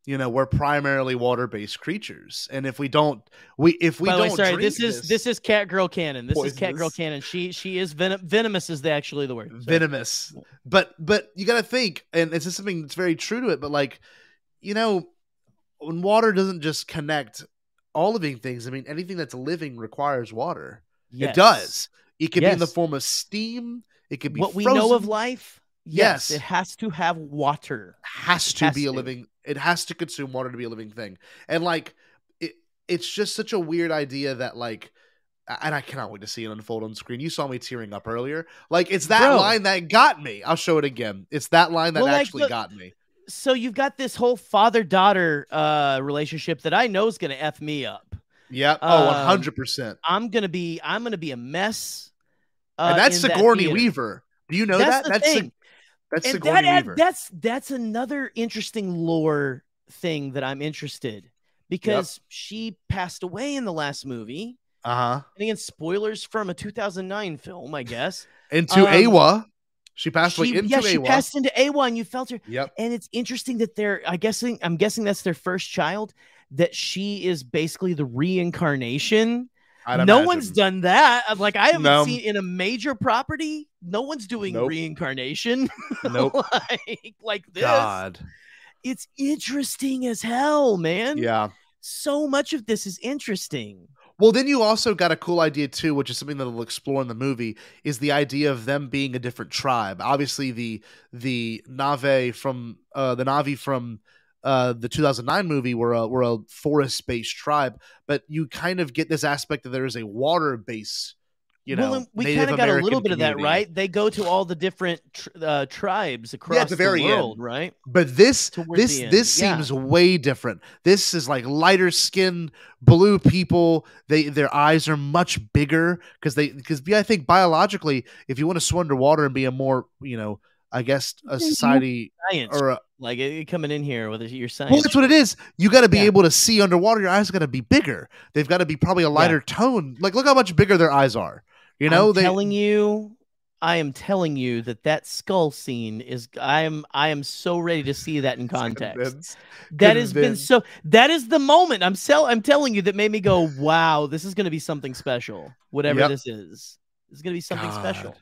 S10: you know, we're primarily water based creatures, and if we don't, we if we
S11: By
S10: don't,
S11: sorry,
S10: drink
S11: this is this is cat girl canon. This is cat girl
S10: Poisonous.
S11: canon. She she is venom- venomous is the, actually the word. So-
S10: venomous. But but you got to think, and it's just something that's very true to it. But like, you know, when water doesn't just connect all living things. I mean, anything that's living requires water.
S11: Yes.
S10: It does. It could be in the form of steam. It could be
S11: What we know of life, yes,
S10: Yes.
S11: it has to have water.
S10: has to
S11: Has
S10: be a living it has to consume water to be a living thing and like it it's just such a weird idea that like and I cannot wait to see it unfold on screen. You saw me tearing up earlier. Like it's that
S11: Bro.
S10: line that got me. I'll show it again. It's that line that
S11: Well, like,
S10: actually
S11: look-
S10: got me.
S11: So you've got this whole father daughter uh relationship that I know is gonna f me up.
S10: Yep. Oh,
S11: Um,
S10: 100%.
S11: I'm gonna be I'm gonna be a mess. Uh,
S10: and that's
S11: in that
S10: Sigourney. Weaver. Do you know
S11: That's
S10: that?
S11: the
S10: that's
S11: thing.
S10: that's
S11: and
S10: Sigourney
S11: that
S10: Weaver.
S11: that's that's another interesting lore thing that I'm interested because she passed away in the last movie.
S10: uh-huh.
S11: And again, spoilers from a 2009 film, I guess.
S10: Into
S11: Um,
S10: Eywa. She passed away
S11: She,
S10: into
S11: yeah, she passed into Eywa, and you felt her.
S10: Yep.
S11: And it's interesting that they're. I guessing. I'm guessing that's their first child. That she is basically the reincarnation.
S10: I'd
S11: no
S10: imagine.
S11: one's done that. Like I haven't
S10: No.
S11: seen in a major property. No one's doing
S10: Nope.
S11: reincarnation.
S10: Nope.
S11: like, like this.
S10: God.
S11: It's interesting as hell, man.
S10: Yeah.
S11: So much of this is interesting.
S10: Well, then you also got a cool idea too, which is something that they'll explore in the movie, is the idea of them being a different tribe. Obviously, the the Nave from uh, the Na'vi from uh, the 2009 movie were a were a forest based tribe, but you kind of get this aspect that there is a water base. You know,
S11: well, we kind of got a little
S10: American
S11: bit of that, right? They go to all the different tr- uh, tribes across
S10: the
S11: the,
S10: very end.
S11: world, right?
S10: But this
S11: Towards
S10: this this
S11: yeah.
S10: seems way different. This is like lighter skin blue people. They their eyes are much bigger because they because I think biologically, if you want to swim underwater and be a more you know I guess a society
S11: Science,
S10: or a,
S11: like coming in here with your science.
S10: well, that's what it is. You got to be able to see underwater. Your eyes got to be bigger. They've got to be probably a lighter tone. Like look how much bigger their eyes are. You know,
S11: I'm
S10: they
S11: telling you, I am telling you that that skull scene is. I am. I am so ready to see that in context.
S10: Convinced.
S11: That has been so. That is the moment. I'm sell. I'm telling you that made me go, "Wow, this is going to be something special. Whatever
S10: Yep.
S11: this is, it's going to be something special."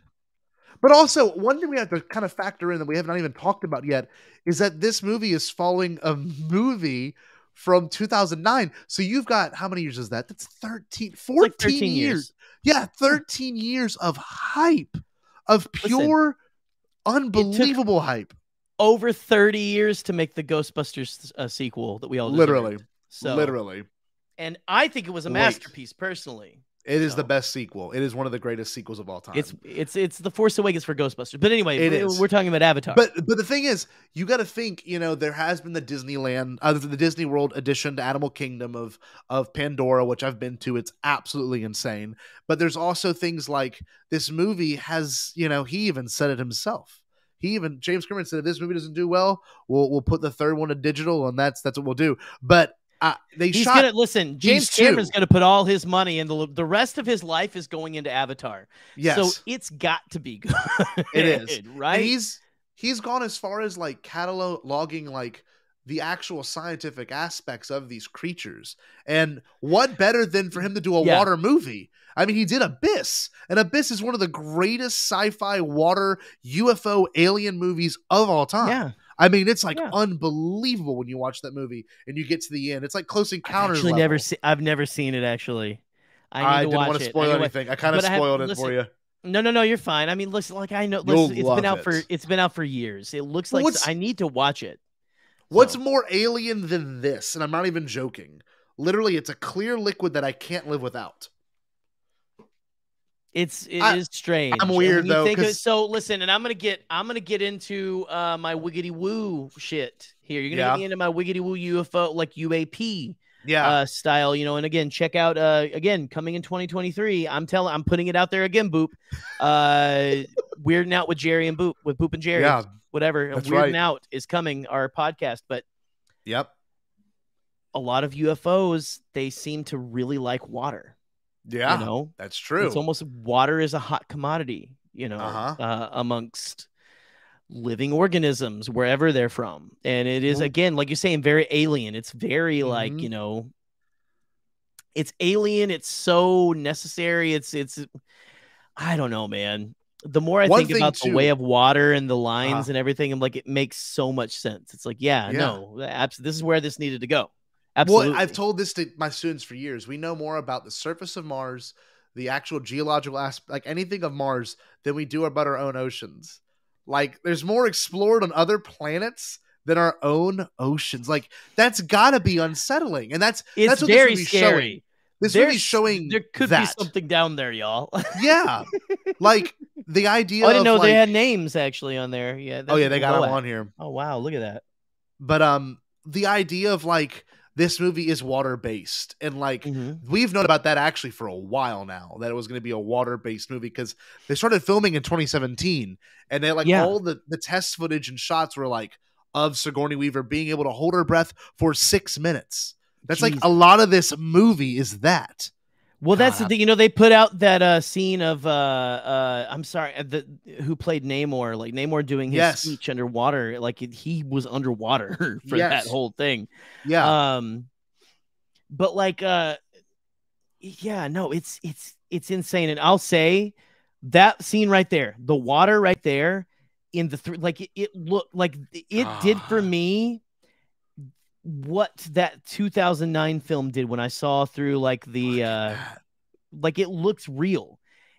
S10: But also, one thing we have to kind of factor in that we have not even talked about yet is that this movie is following a movie from 2009. So you've got how many years is that? That's 13, 14
S11: like 13
S10: years.
S11: years.
S10: Yeah, 13 years of hype, of
S11: Listen,
S10: pure, unbelievable hype.
S11: Over 30 years to make the Ghostbusters uh, sequel that we all
S10: Literally.
S11: deserved. So
S10: Literally.
S11: and I think it was a masterpiece personally.
S10: It is the best sequel. It is one of the greatest sequels of all time.
S11: It's it's it's the Force Awakens for Ghostbusters. But anyway,
S10: It
S11: we-
S10: is.
S11: we're talking about Avatar.
S10: But but the thing is, you got to think. You know, there has been the Disneyland, uh, the Disney World edition to Animal Kingdom of of Pandora, which I've been to. It's absolutely insane. But there's also things like this movie has. You know, he even said it himself. He even James Cameron said, if this movie doesn't do well, we'll we'll put the third one to digital, and that's that's what we'll do. But uh, they
S11: He's
S10: shot.
S11: gonna listen. James. Cameron's gonna put all his money into the, the rest of his life is going into Avatar.
S10: Yes.
S11: So it's got to be good.
S10: It is
S11: right.
S10: And he's he's gone as far as like cataloging like the actual scientific aspects of these creatures. And what better than for him to do a
S11: Yeah.
S10: water movie? I mean, he did Abyss, and Abyss is one of the greatest sci-fi water UFO alien movies of all time.
S11: Yeah.
S10: I mean, it's like unbelievable when you watch that movie and you get to the end. It's like Close Encounters.
S11: actually never
S10: level.
S11: seen. I've never seen it actually. I, need
S10: I
S11: to
S10: didn't
S11: watch
S10: wanna spoil
S11: I know what-
S10: anything. I
S11: but have-
S10: spoiled it
S11: listen-
S10: for you.
S11: No, no, no. You're fine. I mean, listen. Like I know. Listen, it's been out for
S10: it.
S11: it's been out for years. It looks like
S10: what's-
S11: I need to watch it.
S10: What's more alien than this? And I'm not even joking. Literally, it's a clear liquid that I can't live without.
S11: It's it is
S10: I-
S11: strange.
S10: I'm weird,
S11: you
S10: though,
S11: think of- so listen, and I'm gonna get I'm gonna get into uh my wiggity woo shit here. You're gonna
S10: Yeah.
S11: get me into my wiggity woo UFO like UAP
S10: Yeah.
S11: uh, style, you know. And again, check out uh again coming in 2023. I'm telling I'm putting it out there again, Boop. Uh, weirding out with Jerry and Boop with Boop and Jerry.
S10: Yeah,
S11: whatever.
S10: that's
S11: weirding
S10: right.
S11: out is coming our podcast, but
S10: Yep.
S11: a lot of UFOs they seem to really like water.
S10: Yeah.
S11: you know
S10: that's true.
S11: It's almost water is a hot commodity, you know,
S10: Uh-huh.
S11: uh, amongst living organisms wherever they're from, and it is again, like you're saying, very alien. It's very like
S10: Mhm.
S11: you know, it's alien. It's so necessary. It's it's. I don't know, man. The more I
S10: One
S11: think about the way of water and the lines
S10: Uh-huh.
S11: and everything, I'm like, it makes so much sense. It's like, yeah,
S10: Yeah.
S11: no, abs- this is where this needed to go. Absolutely.
S10: Well, I've told this to my students for years. We know more about the surface of Mars, the actual geological aspect, like anything of Mars, than we do about our own oceans. Like, there's more explored on other planets than our own oceans. Like, that's got to be unsettling, and that's
S11: it's
S10: that's what
S11: very
S10: this
S11: scary.
S10: Showing. This
S11: There's-
S10: movie's showing
S11: there could
S10: that.
S11: be something down there, y'all.
S10: Yeah, like the idea.
S11: Oh, I didn't know they had names actually on there. Yeah.
S10: Oh yeah, they got them on here.
S11: Oh wow, look at that.
S10: but um the idea of like this movie is water based and like
S11: Mm-hmm.
S10: we've known about that actually for a while now that it was going to be a water based movie because they started filming in 2017 and they like
S11: Yeah.
S10: all the the test footage and shots were like of Sigourney Weaver being able to hold her breath for six minutes. That's like a lot of this movie is that.
S11: Well, that's the thing. You know, they put out that uh, scene of uh, uh, I'm sorry, uh, the who played Namor, like Namor doing his
S10: Yes.
S11: speech underwater, like it, he was underwater for
S10: Yes.
S11: that whole thing.
S10: Yeah.
S11: Um, but like, uh, yeah, no, it's it's it's insane, and I'll say that scene right there, the water right there, in the three, like it, it looked like it did for
S10: Ah.
S11: me what that 2009 film did when I saw through like the uh like it looks real.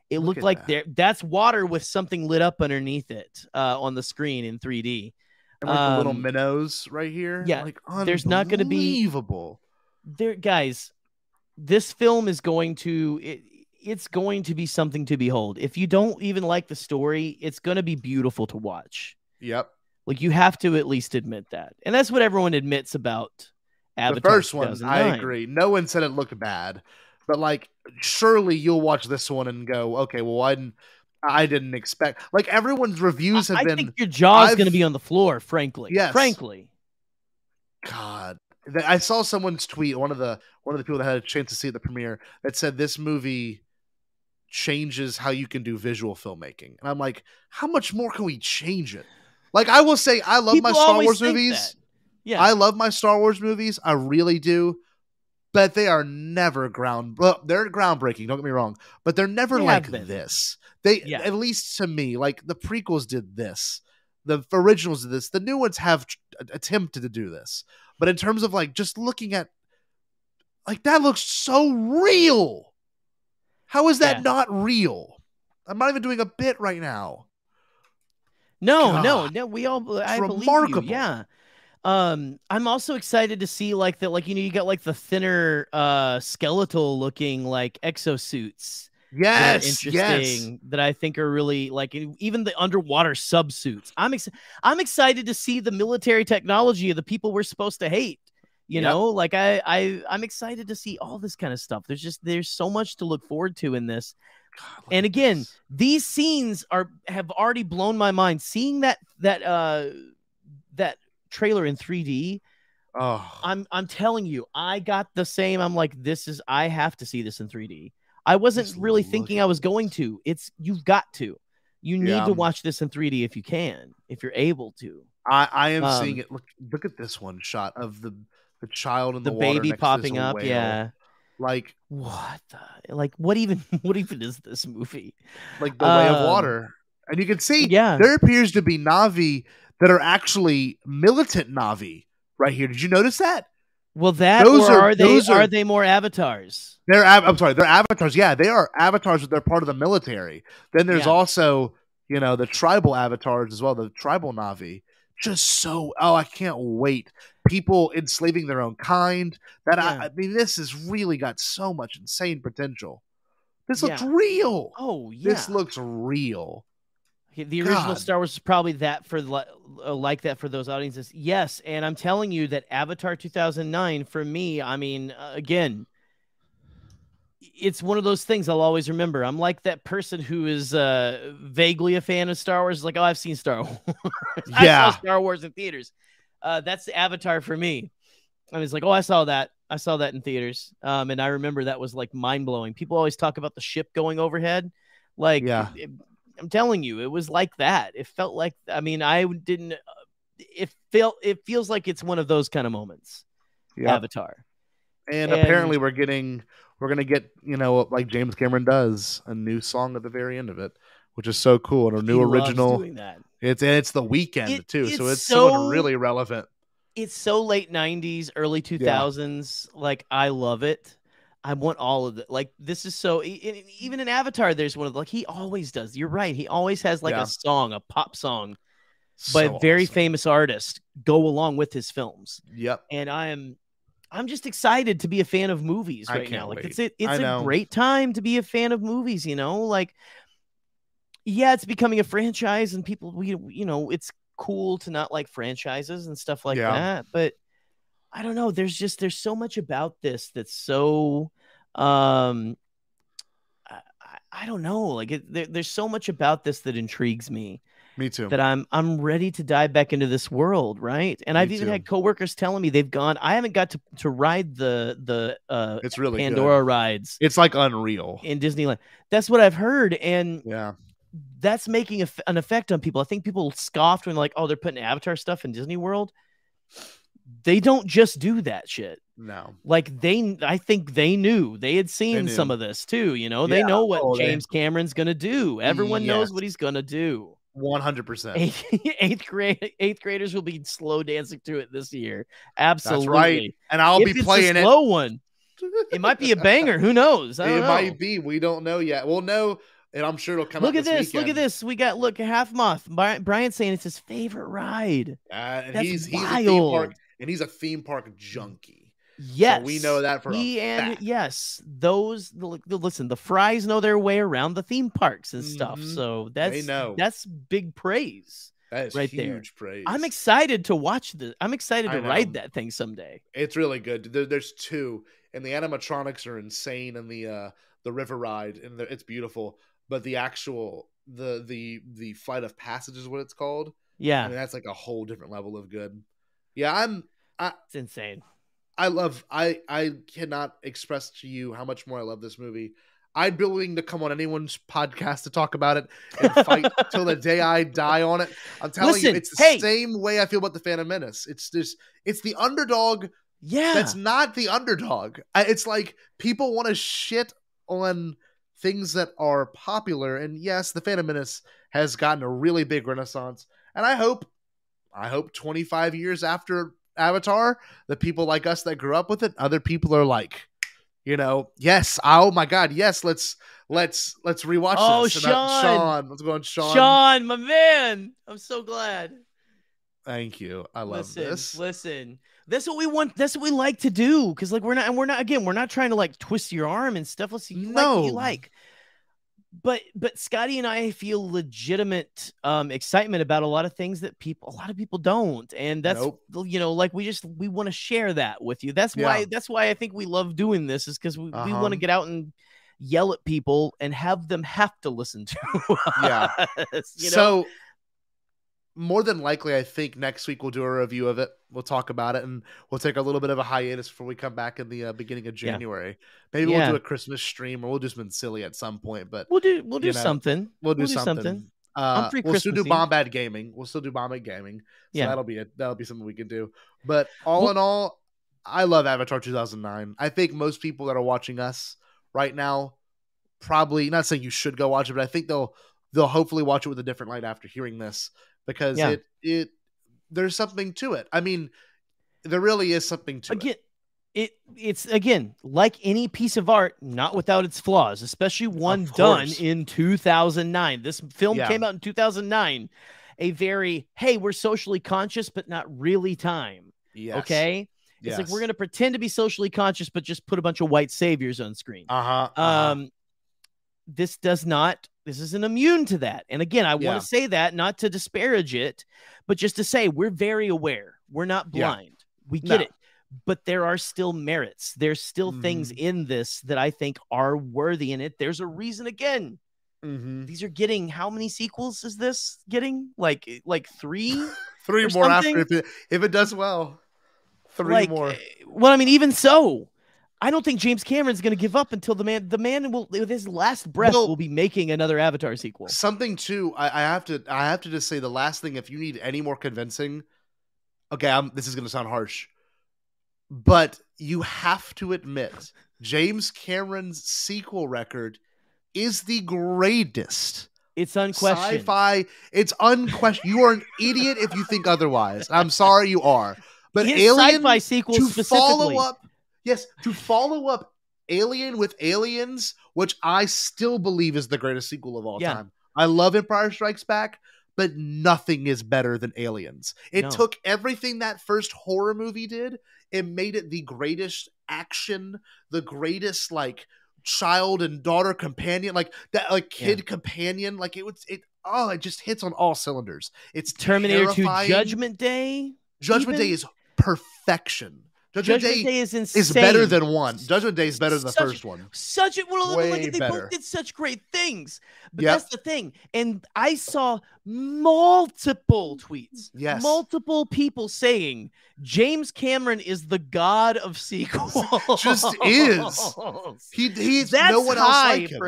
S11: It
S10: Look
S11: looked like
S10: that.
S11: there that's water with something lit up underneath it uh on the screen in 3D.
S10: And like the little
S11: Um,
S10: minnows right here.
S11: yeah,
S10: like
S11: there's not gonna be-
S10: unbelievable.
S11: There guys, this film is going to it, it's going to be something to behold. If you don't even like the story, it's going to be beautiful to watch.
S10: Yep.
S11: Like you have to at least admit that. And that's what everyone admits about Avatar.
S10: the first one, I agree. No one said it looked bad, but like, surely you'll watch this one and go, okay, well, I didn't, I didn't expect. Like everyone's reviews have
S11: I
S10: been.
S11: think your jaw's going to be on the floor, frankly.
S10: Yes.
S11: Frankly.
S10: God, I saw someone's tweet. One of the one of the people that had a chance to see the premiere that said this movie changes how you can do visual filmmaking, and I'm like, how much more can we change it? Like, I will say, I love my Star Wars movies.
S11: that. Yeah.
S10: I love my Star Wars movies. I really do. But they are never ground. Well, they're groundbreaking. Don't get me wrong. But they're never
S11: They
S10: like this. They,
S11: Yeah.
S10: at least to me, like the prequels did this. The originals did this. The new ones have tr- attempted to do this. But in terms of like just looking at, like that looks so real. How is that
S11: Yeah.
S10: not real? I'm not even doing a bit right now.
S11: No, no,
S10: God.
S11: no. We all I believe you. Yeah. Um, I'm also excited to see like the like you know you got like the thinner uh skeletal looking like exosuits.
S10: Yes, yes.
S11: interesting that I think are really like even the underwater subsuits. I'm ex- I'm excited to see the military technology of the people we're supposed to hate. You
S10: Yep.
S11: know, like I I I'm excited to see all this kind of stuff. There's just there's so much to look forward to in this. And again, these scenes are have already blown my mind. Seeing that that uh that trailer in 3D,
S10: Oh,
S11: I'm I'm telling you, I got the same. I'm like, this is I have to see this in 3D. I wasn't
S10: Just
S11: really thinking I was going to. It's you've got to. You need
S10: Yeah.
S11: to watch this in 3D if you can, if you're able to.
S10: I, I am
S11: Um,
S10: seeing it. Look, look at this one shot of the the child in
S11: The
S10: the,
S11: baby
S10: this
S11: popping up,
S10: whale.
S11: yeah.
S10: Like
S11: What the like what even what even is this movie?
S10: like the way of
S11: Um,
S10: water, and you can see
S11: yeah.
S10: there appears to be Na'vi that are actually militant Na'vi right here. Did you notice that?
S11: Well, that
S10: Those are-
S11: are, they
S10: those
S11: are,
S10: are-
S11: they more avatars?
S10: They're av- I'm sorry, they're avatars. Yeah, they are avatars, but they're part of the military. Then there's
S11: Yeah.
S10: also you know the tribal avatars as well, the tribal Na'vi. Just so oh, I can't wait. People enslaving their own kind. That I,
S11: Yeah.
S10: I mean, this has really got so much insane potential. This looks real.
S11: Oh yeah.
S10: This looks real.
S11: The original
S10: God.
S11: Star Wars is probably that for uh, like that for those audiences. Yes, and I'm telling you that Avatar 2009 for me, I mean, uh, again, it's one of those things I'll always remember. I'm like that person who is uh, vaguely a fan of Star Wars, like, oh, I've seen Star Wars. I
S10: Yeah.
S11: saw Star Wars in theaters. Uh, that's the Avatar for me. I was like, oh, I saw that. I saw that in theaters. Um, and I remember that was like mind blowing. People always talk about the ship going overhead. Like,
S10: Yeah.
S11: it- I'm telling you, it was like that. It felt like, I mean, I didn't, uh, it felt, it feels like it's one of those kind of moments.
S10: Yeah.
S11: Avatar.
S10: And,
S11: And-
S10: apparently we're getting we're gonna get, you know, like James Cameron does, a new song at the very end of it, which is so cool and a new
S11: He
S10: original. It's it's the Weeknd
S11: It-
S10: too, so
S11: it's
S10: it's
S11: so-
S10: really relevant.
S11: It's so late 90s, early 2000s. Like, I love it. I want all of it. Like, this is so, even in Avatar, there's one of the, like, he always does. You're right. He always has like
S10: Yeah.
S11: a song, a pop song by
S10: So
S11: a very
S10: awesome.
S11: famous artist go along with his films.
S10: Yep.
S11: and I am I'm just excited to be a fan of movies right now. Like
S10: wait.
S11: it's a, it's a great time to be a fan of movies, you know? Like yeah, it's becoming a franchise and people we you know, it's cool to not like franchises and stuff like
S10: Yeah.
S11: that, but I don't know, there's just there's so much about this that's so um I, I- I don't know, like it, there, there's so much about this that intrigues me
S10: Me too.
S11: that I'm I'm ready to dive back into this world, right? And I've even
S10: too.
S11: had coworkers telling me they've gone. I haven't got to, to ride the the uh
S10: It's really good.
S11: Pandora rides
S10: It's like unreal.
S11: in Disneyland. That's what I've heard, and
S10: Yeah.
S11: that's making a, an effect on people. I think people scoffed when like, oh, they're putting Avatar stuff in Disney World. They don't just do that shit.
S10: No.
S11: Like they, I think they knew they had seen
S10: knew.
S11: some of this too. You know, they know what
S10: Oh, they-
S11: James Cameron's gonna do. Everyone knows what he's gonna do
S10: One hundred percent.
S11: eighth, grade eighth graders will be slow dancing to it this year. Absolutely.
S10: That's right. And I'll
S11: If
S10: be
S11: it's a
S10: playing it.
S11: slow one. It might be a banger. Who knows?
S10: It
S11: know.
S10: might be. We don't know yet. We'll know, and I'm sure it'll come
S11: Look at this. Look at this. We got look half moth. Bri- Brian saying it's his favorite ride.
S10: Uh, and
S11: That's
S10: he's he's a theme
S11: wild.
S10: park, and he's a theme park junkie.
S11: Yes,
S10: we know that for a
S11: he and
S10: fact.
S11: yes, those the, the- listen. The fries know their way around the theme parks and stuff.
S10: Mhm.
S11: So that's
S10: know.
S11: that's big praise.
S10: That is
S11: right
S10: huge
S11: there.
S10: praise.
S11: I'm excited to watch the. I'm excited to ride that thing someday.
S10: It's really good. There, there's two, and the animatronics are insane, and the uh the river ride, and the, it's beautiful. But the actual the the the flight of passage is what it's called.
S11: Yeah.
S10: I mean, that's like a whole different level of good. Yeah, I'm. I,
S11: It's insane.
S10: I love. I I cannot express to you how much more I love this movie. I'd be willing to come on anyone's podcast to talk about it and fight till the day I die on it. I'm telling
S11: Listen,
S10: you, it's the
S11: hey.
S10: same way I feel about the Phantom Menace. It's just, it's the underdog
S11: Yeah.
S10: that's not the underdog. It's like people want to shit on things that are popular, and yes, the Phantom Menace has gotten a really big renaissance. And I hope, I hope 25 years after Avatar, the people like us that grew up with it, other people are like, you know, yes, oh my god, yes, let's let's let's rewatch
S11: Oh,
S10: this. Uh,
S11: Sean.
S10: Sean, let's on, Sean.
S11: Sean, my man. I'm so glad.
S10: Thank you. I love
S11: listen,
S10: this.
S11: Listen, that's what we want. That's what we like to do. Because like we're not, and we're not. Again, we're not trying to like twist your arm and stuff. Let's you like you like. But but Scotty and I feel legitimate um excitement about a lot of things that people a lot of people don't, and that's
S10: Nope.
S11: you know like we just we want to share that with you. That's why that's why I think we love doing this is because we, we
S10: Uh-huh.
S11: want to get out and yell at people and have them have to listen to
S10: Yeah.
S11: us, you know?
S10: So more than likely, I think next week we'll do a review of it. We'll talk about it, and we'll take a little bit of a hiatus before we come back in the uh, beginning of
S11: Yeah.
S10: January. Maybe
S11: Yeah.
S10: we'll do a Christmas stream, or we'll do something silly at some point. But
S11: we'll do we'll do
S10: know,
S11: something.
S10: We'll do
S11: We'll do
S10: something.
S11: something.
S10: Uh, we'll still do
S11: Christmas.
S10: Bombad Gaming. We'll still do Bombad Gaming. So
S11: Yeah.
S10: that'll be it. That'll be something we can do. But all
S11: Well-
S10: in all, I love Avatar 2009. I think most people that are watching us right now probably not saying you should go watch it, but I think they'll they'll hopefully watch it with a different light after hearing this because
S11: Yeah.
S10: it it there's something to it. I mean, there really is something to
S11: again it it's again like any piece of art not without its flaws especially one done in 2009 this film
S10: Yeah.
S11: came out in 2009 a very hey we're socially conscious but not really time
S10: Yes.
S11: okay it's like we're going to pretend to be socially conscious but just put a bunch of white saviors on screen
S10: Uh huh.
S11: um this does not this isn't immune to that and again i
S10: Yeah.
S11: want to say that not to disparage it but just to say we're very aware we're not
S10: Yeah.
S11: blind we get
S10: No.
S11: it but there are still merits there's still things
S10: Mm-hmm.
S11: in this that i think are worthy in it there's a reason again
S10: Mhm.
S11: these are getting how many sequels is this getting like like three
S10: Three more
S11: something?
S10: after if it, if it does well. Three
S11: Like,
S10: more.
S11: eh, well i mean even so I don't think James Cameron's going to give up until the man, the man will, with his last breath,
S10: Well-
S11: will be making another Avatar sequel.
S10: something too I, I have to i have to just say the last thing if you need any more convincing okay I'm, this is going to sound harsh but you have to admit james cameron's sequel record is the greatest
S11: It's unquestioned.
S10: sci-fi it's unquestioned you are an idiot if you think otherwise i'm sorry you are but
S11: His
S10: alien
S11: sci-fi sequels
S10: to
S11: specifically.
S10: follow up yes to follow up alien with aliens which i still believe is the greatest sequel of all
S11: Yeah.
S10: time i love empire strikes back but nothing is better than aliens it
S11: No.
S10: took everything that first horror movie did and made it the greatest action the greatest like child and daughter companion like that like kid companion like it was it oh it just hits on all cylinders it's
S11: Terminator 2. Judgment Day.
S10: Judgment
S11: even?
S10: Day is perfection. Judgment,
S11: Judgment
S10: Day,
S11: Day is
S10: is better than one. Judgment Day is better than the first one.
S11: Such a well,
S10: Way
S11: like, they
S10: better.
S11: both did such great things. But
S10: Yep.
S11: that's the thing. And I saw multiple tweets,
S10: Yes.
S11: multiple people saying James Cameron is the god of sequels.
S10: Just is. He he's
S11: That's
S10: no one else
S11: high
S10: like him.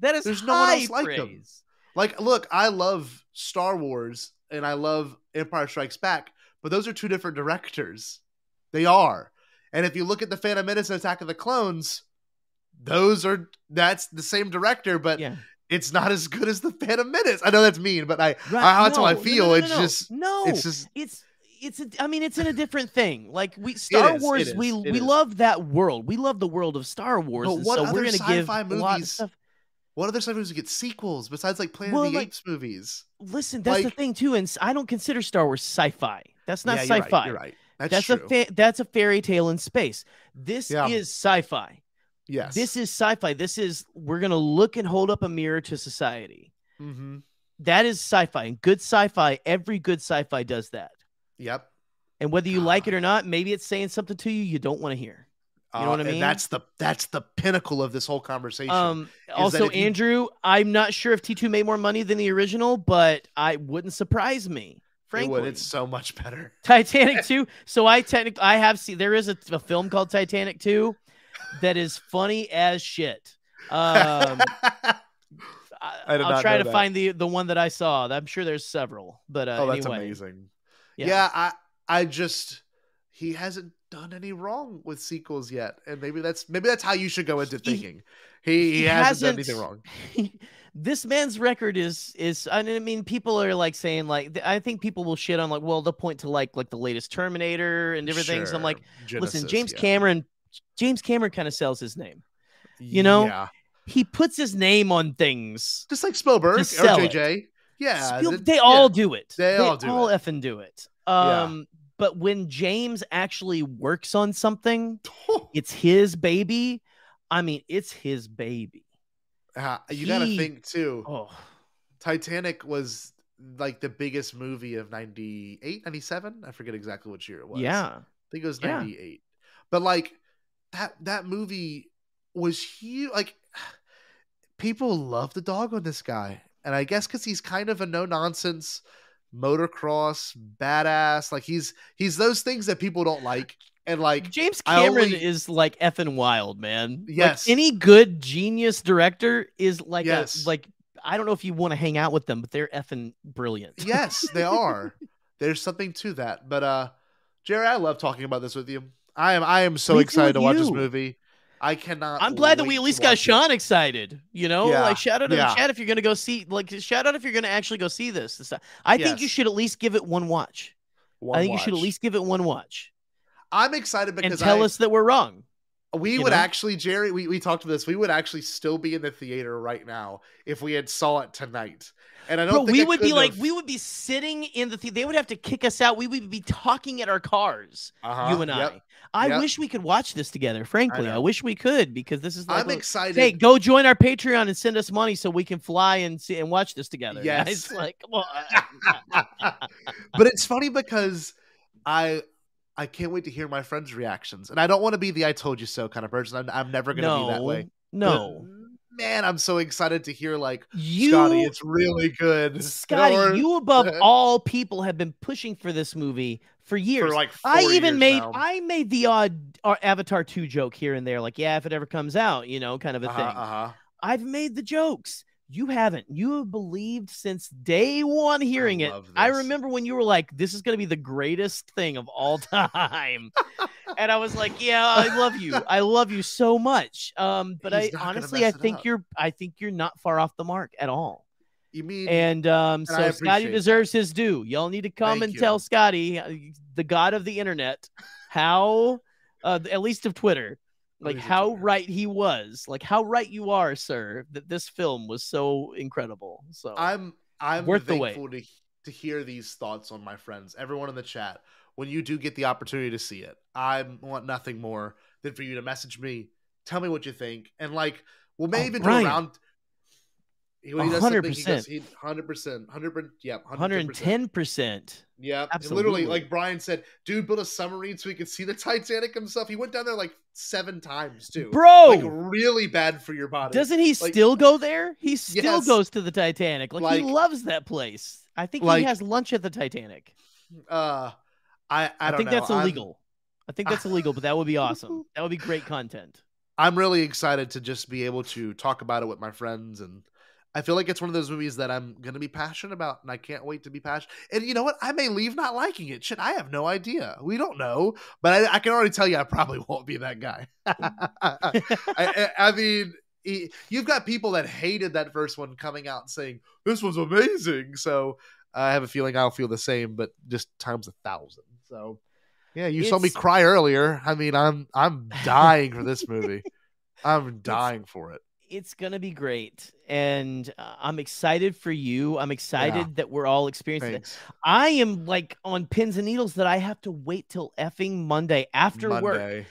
S11: That is
S10: There's no one else like
S11: praise.
S10: him. Like, look, I love Star Wars and I love Empire Strikes Back, but those are two different directors. They are. And if you look at the Phantom Menace and Attack of the Clones, those are that's the same director, but
S11: Yeah.
S10: it's not as good as the Phantom Menace. I know that's mean, but I,
S11: Right,
S10: I that's how I feel.
S11: no, no,
S10: it's
S11: no,
S10: just
S11: no.
S10: it's just
S11: it's it's a, I mean it's in a different thing. Like we Star
S10: is,
S11: Wars, we we
S10: is.
S11: love that world. We love the world of Star Wars.
S10: But what
S11: so
S10: other
S11: we're gonna give
S10: sci-fi movies- what other sci-fi movies get sequels besides like Planet
S11: Well,
S10: of the
S11: like-
S10: Apes movies?
S11: Listen, that's the thing too, and I don't consider Star Wars sci-fi. That's not
S10: Yeah, you're right,
S11: sci-fi.
S10: you're right. That's
S11: That's a fa- that's a fairy tale in space. This
S10: Yeah.
S11: is sci-fi.
S10: Yes.
S11: This is sci-fi. This is we're gonna look and hold up a mirror to society.
S10: Mm-hmm.
S11: That is sci-fi, and good sci-fi. Every good sci-fi does that.
S10: Yep.
S11: And whether you like it or not, maybe it's saying something to you you don't want to hear. You know
S10: Uh,
S11: what I
S10: and
S11: mean?
S10: that's the that's the pinnacle of this whole conversation.
S11: Um, also,
S10: if you-
S11: Andrew, I'm not sure if T2 made more money than the original, but I wouldn't surprise me.
S10: It would. It's so much better.
S11: Titanic 2. So I technically I have seen there is a, a film called Titanic 2 that is funny as shit. Um
S10: I did
S11: I'll
S10: not
S11: try to
S10: that.
S11: find the the one that I saw. I'm sure there's several, but uh,
S10: oh, that's
S11: anyway.
S10: amazing.
S11: Yeah.
S10: Yeah. I I just he hasn't done any wrong with sequels yet, and maybe that's maybe that's how you should go into thinking. He, he,
S11: he
S10: hasn't, done
S11: hasn't-
S10: anything wrong.
S11: this man's record is is I mean people are like saying like I think people will shit on like well they'll point to like like the latest Terminator and different things. I'm
S10: Sure.
S11: like listen James
S10: yeah.
S11: Cameron James Cameron kind of sells his name. You know
S10: Yeah.
S11: he puts his name on things.
S10: Just like Spielberg or
S11: sell it.
S10: Yeah,
S11: Spiel-
S10: th-
S11: they
S10: yeah.
S11: all do it.
S10: They all do
S11: all
S10: it.
S11: effing do it.
S10: Yeah.
S11: Um, but when James actually works on something, it's his baby. I mean, it's his baby.
S10: Uh, you got to think too.
S11: Oh,
S10: Titanic was like the biggest movie of 98, 97. I forget exactly which year it was.
S11: yeah.
S10: I think it was
S11: Yeah.
S10: 98. But like that that movie was huge. Like people love the dog on this guy. And I guess cuz he's kind of a no nonsense motocross badass. Like he's he's those things that people don't like. And like
S11: James Cameron
S10: only-
S11: is like effing wild, man. Like,
S10: Yes.
S11: any good genius director is like
S10: Yes.
S11: a like I don't know if you want to hang out with them, but they're effing brilliant.
S10: yes, they are. There's something to that. But uh Jerry, I love talking about this with you. I am I am so
S11: Me
S10: excited to watch this movie. I cannot
S11: I'm glad that we at least got
S10: watch it.
S11: Sean excited. You know,
S10: Yeah,
S11: like shout out to
S10: yeah.
S11: the chat if you're gonna go see. Like shout out if you're gonna actually go see this. This- I think you should at least give it one watch.
S10: One
S11: I think you should at least give it one watch
S10: I'm excited because
S11: and tell
S10: I-
S11: us that we're wrong.
S10: we would
S11: know?
S10: actually Jerry, we, we talked about this. We would actually still be in the theater right now if we had saw it tonight. And I don't
S11: Bro,
S10: think
S11: we
S10: I
S11: would be
S10: could
S11: like, we would be sitting in the. The- they would have to kick us out. We would be talking at our cars.
S10: Uh-huh,
S11: You and I.
S10: yep,
S11: I
S10: yep.
S11: wish we could watch this together. Frankly, I,
S10: know.
S11: wish we could because this is. Like,
S10: I'm excited.
S11: Hey, go join our Patreon and send us money so we can fly and see and watch this together.
S10: Yes.
S11: It's like, come on.
S10: but it's funny because I I can't wait to hear my friends' reactions. And I don't want to be the I told you so kind of person. I'm, I'm never gonna be that way.
S11: no.
S10: But, man, I'm so excited to hear like
S11: You-
S10: Scotty, it's really good.
S11: Scotty,
S10: Or-
S11: you above all people have been pushing for this movie for years.
S10: like
S11: I even
S10: years
S11: made
S10: now.
S11: I made the odd uh, Avatar 2 joke here and there, like, yeah, if it ever comes out, you know, kind of a
S10: Uh-huh,
S11: thing.
S10: uh-huh.
S11: I've made the jokes. You haven't. You have believed since day one hearing it. I remember when you were like, this is going to be the greatest thing of all time. and I was like, yeah, I love you. I love you so much. Um, but
S10: He's
S11: I honestly, I think you're, I think you're not far off the mark at all.
S10: You mean
S11: And um,
S10: And
S11: so Scotty deserves his due. Y'all need to come
S10: Thank
S11: and
S10: you.
S11: tell Scotty, uh, the god of the internet, how, uh, at least of Twitter, like how right he was, like how right you are, sir, that this film was so incredible. So
S10: I'm I'm
S11: Worth
S10: thankful to to hear these thoughts on my friends, everyone in the chat. When you do get the opportunity to see it, I want nothing more than for you to message me, tell me what you think, and like we'll maybe
S11: Oh,
S10: even do a round. When he
S11: A
S10: does
S11: hundred
S10: something, he goes,
S11: percent.
S10: he- hundred percent, hundred percent, yeah,
S11: hundred and ten percent.
S10: Yeah,
S11: Absolutely.
S10: literally, like Brian said, dude built a submarine so he could see the Titanic himself. He went down there like seven times too,
S11: Bro!
S10: Like really bad for your body.
S11: Doesn't he
S10: Like,
S11: still go there? He still
S10: Yes.
S11: goes to the Titanic. Like, he loves that place. I think
S10: Like-
S11: he has lunch at the Titanic.
S10: Uh, I I,
S11: I, think
S10: know.
S11: that's
S10: I'm-
S11: illegal. I think that's illegal, but that would be awesome. That would be great content.
S10: I'm really excited to just be able to talk about it with my friends and I feel like it's one of those movies that I'm going to be passionate about and I can't wait to be passionate. And you know what? I may leave not liking it. Shit, I have no idea. We don't know, but I, I can already tell you I probably won't be that guy. I, I, I mean, he- you've got people that hated that first one coming out saying this was amazing. So I have a feeling I'll feel the same, but just times a thousand. So yeah, you saw me cry earlier. I mean, I'm I'm dying for this movie. I'm dying for it.
S11: It's gonna be great, and uh, I'm excited for you. I'm excited that we're all experiencing it. I am like on pins and needles that I have to wait till effing Monday after work.
S10: Monday.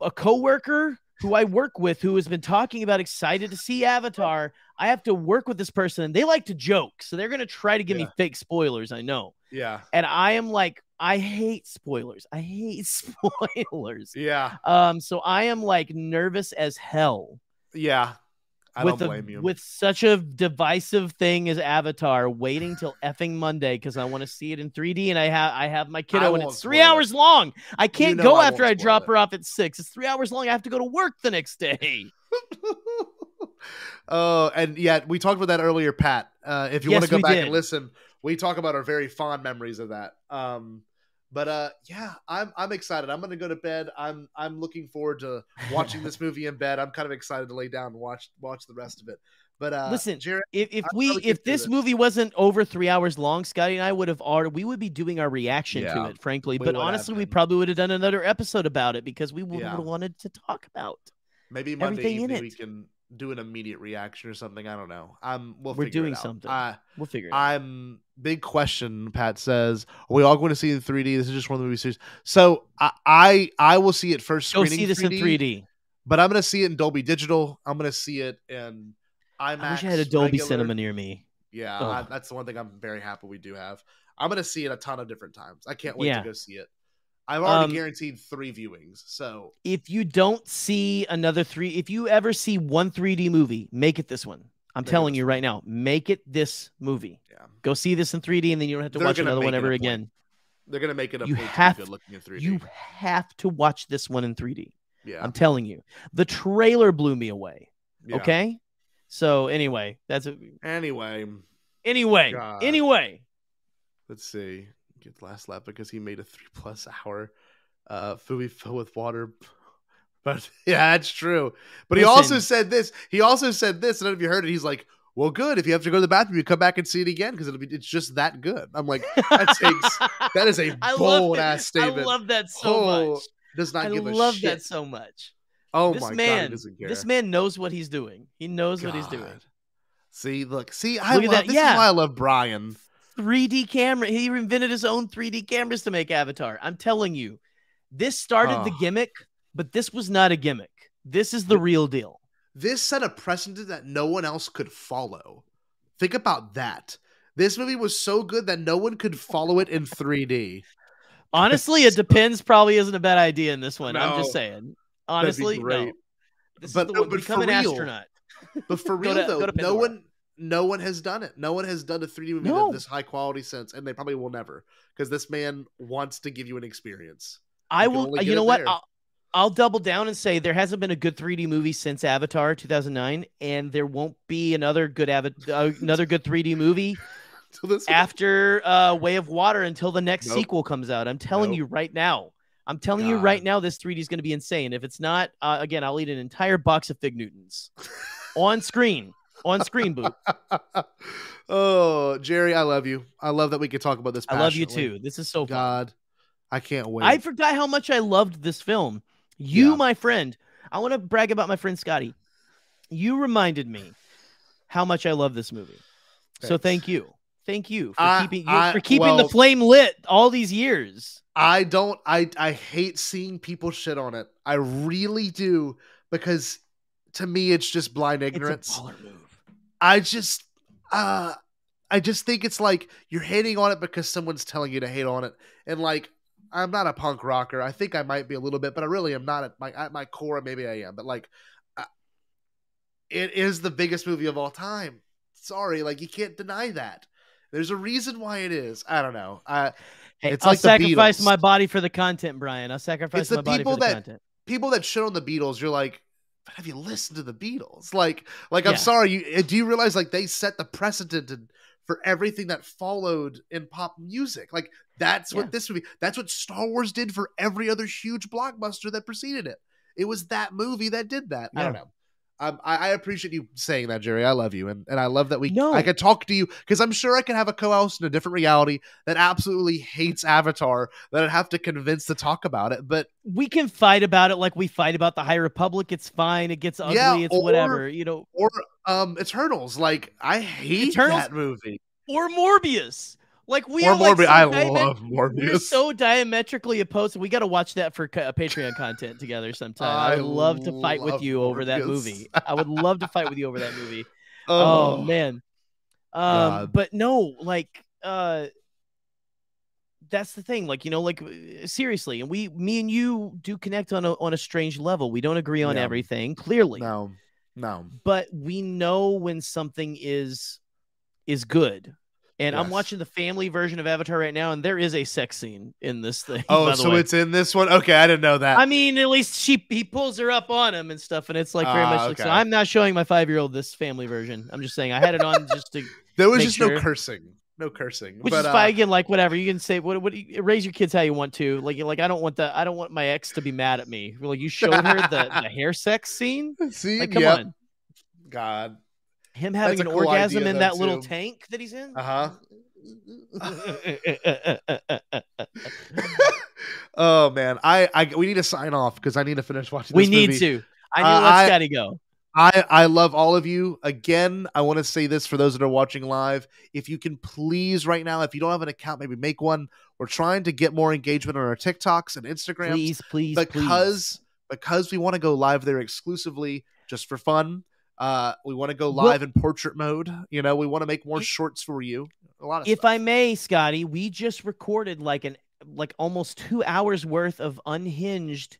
S11: A coworker who I work with who has been talking about excited to see Avatar. I have to work with this person, and they like to joke, so they're gonna try to give me fake spoilers. I know.
S10: Yeah.
S11: and I am like, I hate spoilers. I hate spoilers.
S10: Yeah.
S11: Um, so I am like nervous as hell
S10: Yeah. I
S11: with
S10: don't
S11: a-
S10: you.
S11: with such a divisive thing as Avatar, waiting till effing Monday because I want to see it in 3D, and I have I have my kiddo, and it's three
S10: spoil it.
S11: hours long. I can't
S10: know
S11: go
S10: I
S11: after I drop
S10: spoil
S11: her off at six. It's three hours long. I have to go to work the next day.
S10: Oh, and yeah, we talked about that earlier, Pat. Uh, if you want to go back
S11: did.
S10: and listen, we talk about our very fond memories of that. Um, but uh, yeah, I'm I'm excited. I'm gonna go to bed. I'm I'm looking forward to watching this movie in bed. I'm kind of excited to lay down and watch watch the rest of it. But uh,
S11: Listen,
S10: Jared,
S11: if, if we if this
S10: this.
S11: movie wasn't over three hours long, Scotty and I would have already we would be doing our reaction to it, frankly. But honestly, we probably would have done another episode about it because we would
S10: Yeah.
S11: have wanted to talk about.
S10: maybe Monday
S11: everything in
S10: evening
S11: it.
S10: we can do an immediate reaction or something. I don't know. I'm we'll
S11: We're
S10: figure it
S11: doing
S10: out.
S11: something.
S10: I-
S11: We'll figure it out.
S10: I'm big question. Pat says, "Are we all going to see it in 3D? This is just one of the movie series." So I I, I will see it first.
S11: Go see this in 3D.
S10: but I'm going to see it in Dolby Digital. I'm going to see it in IMAX.
S11: I wish I had a Dolby
S10: regular.
S11: Cinema near me.
S10: Yeah, I, that's the one thing I'm very happy we do have. I'm going to see it a ton of different times. I can't wait
S11: Yeah.
S10: to go see it. I've already
S11: Um,
S10: guaranteed three viewings. So
S11: If you don't see another three, if you ever see one 3D movie, make it this one. I'm
S10: Make
S11: telling you right now, make it this movie.
S10: Yeah.
S11: Go see this in 3D, and then you don't have to
S10: They're
S11: watch another one ever again.
S10: they're going to make it a
S11: You
S10: to
S11: have
S10: good looking in 3D.
S11: you have to watch this one in 3D.
S10: yeah.
S11: I'm telling you, the trailer blew me away.
S10: Yeah.
S11: Okay, so anyway, that's a,
S10: Anyway,
S11: anyway,
S10: God.
S11: anyway.
S10: let's see. Get the last lap because he made a three plus hour uh Fui fill with water. But yeah, that's true. But he also said this. He also said this. I don't know if you heard it. He's like, "Well, good. If you have to go to the bathroom, you come back and see it again because it'll be. It's just that good." I'm like, that takes. that is a bold ass statement.
S11: I love that so
S10: Oh,
S11: much.
S10: Does not
S11: I
S10: give a
S11: love
S10: shit.
S11: that so much.
S10: Oh
S11: this
S10: my god,
S11: man,
S10: care.
S11: this man knows what he's doing. He knows what he's doing.
S10: See, look, see, I
S11: Look
S10: love
S11: that,
S10: this.
S11: yeah.
S10: is why I love Brian.
S11: 3D camera. He invented his own 3D cameras to make Avatar. I'm telling you, this started the
S10: Oh.
S11: gimmick, but this was not a gimmick. This is the real deal.
S10: This set a precedent that no one else could follow. Think about that. This movie was so good that no one could follow it in 3D.
S11: Honestly, it depends. Probably isn't a bad idea in this one. I'm just saying. Honestly, no. This
S10: But-
S11: is the one.
S10: but
S11: Become an
S10: real,
S11: astronaut.
S10: But for real
S11: to-
S10: though, no one no one has done it. No one has done a 3D movie
S11: No.
S10: of this high quality since, and they probably will never. Because this man wants to give you an experience.
S11: I
S10: You
S11: will. You know what? I'll, I'll double down and say there hasn't been a good 3D movie since Avatar 2009, and there won't be another good Ava- uh, another good 3D movie
S10: this
S11: after uh, Way of Water until the next
S10: Nope.
S11: sequel comes out. I'm telling
S10: Nope.
S11: you right now. I'm telling you right now, this 3D is going to be insane. If it's not, uh, again, I'll eat an entire box of Fig Newtons on screen. On screen, boot.
S10: oh, Jerry, I love you. I love that we could talk about this.
S11: I love you too. This is so fun.
S10: God, I can't wait.
S11: I forgot how much I loved this film. You,
S10: Yeah.
S11: my friend, I want to brag about my friend Scotty. You reminded me how much I love this movie. So thank you. Thank you for
S10: I-
S11: keeping you
S10: I-
S11: for keeping the flame lit all these years.
S10: I don't I I hate seeing people shit on it. I really do because to me it's just blind ignorance.
S11: It's a baller move.
S10: I just uh I just think it's like you're hating on it because someone's telling you to hate on it. And like I'm not a punk rocker. I think I might be a little bit, but I really am not at my at my core maybe I am. But like uh, it is the biggest movie of all time. Sorry, like you can't deny that. There's a reason why it is. I don't know. Uh
S11: Hey,
S10: It's
S11: I'll
S10: like
S11: sacrifice my body for the content, Brian. I'll sacrifice
S10: it's the
S11: my body for the
S10: that
S11: content.
S10: people that shit on the Beatles. You're like, but have you listened to the Beatles? Like, like I'm sorry. You uh, do you realize like they set the precedent and for everything that followed in pop music? Like that's
S11: Yeah.
S10: what this movie. That's what Star Wars did for every other huge blockbuster that preceded it. It was that movie that did that. I don't know. Um, I, I appreciate you saying that, Jerry. I love you, and, and I love that we
S11: No.
S10: I could talk to you because I'm sure I can have a co-host in a different reality that absolutely hates Avatar that I'd have to convince to talk about it. But
S11: We can fight about it like we fight about the High Republic. It's fine. It gets ugly.
S10: Yeah,
S11: it's
S10: or-
S11: whatever. You know,
S10: or um Eternals. Like I hate
S11: Eternals-
S10: that movie.
S11: or Morbius. Like we
S10: Or
S11: are like so
S10: I love
S11: We're so diametrically opposed. We got to watch that for co- Patreon content together sometime. I,
S10: I
S11: would love to fight with you over that movie. I would love to fight with you over that movie.
S10: Oh,
S11: Oh, man. Um,
S10: God.
S11: but no, like uh that's the thing. Like, you know, like uh, seriously, and we me and you do connect on a on a strange level. We don't agree on
S10: Yeah.
S11: everything, clearly.
S10: no, no.
S11: But we know when something is is good. And I'm watching the family version of Avatar right now, and there is a sex scene in this thing.
S10: Oh, so
S11: way.
S10: it's in this one. Okay, I didn't know that.
S11: I mean, at least she he pulls her up on him and stuff, and it's like very
S10: Ah,
S11: much like so. I'm not showing my five year old this family version. I'm just saying I had it on just to
S10: there was just
S11: sure.
S10: no cursing. No cursing.
S11: which
S10: but,
S11: is
S10: uh,
S11: fine. Again, like whatever you can say. What what raise your kids how you want to. Like like I don't want the I don't want my ex to be mad at me. Like you showed her the, the hair sex scene.
S10: See,
S11: Like come
S10: Yep.
S11: on,
S10: God.
S11: Him having an
S10: cool
S11: orgasm
S10: idea,
S11: in
S10: though,
S11: that little tank that he's in.
S10: Uh huh. oh man, I, I we need to sign off because I need to finish watching.
S11: we
S10: this
S11: need
S10: movie.
S11: to. I need
S10: Uh,
S11: to let
S10: I-
S11: Scotty go.
S10: I I love all of you. Again, I want to say this for those that are watching live. If you can please right now, if you don't have an account, maybe make one. We're trying to get more engagement on our TikToks and Instagrams.
S11: Please, please,
S10: because because we want to go live there exclusively just for fun. Uh, we want to go live in portrait mode. You know, we want to make more shorts for you. A lot of
S11: if I may, Scotty, we just recorded like an like almost two hours worth of unhinged,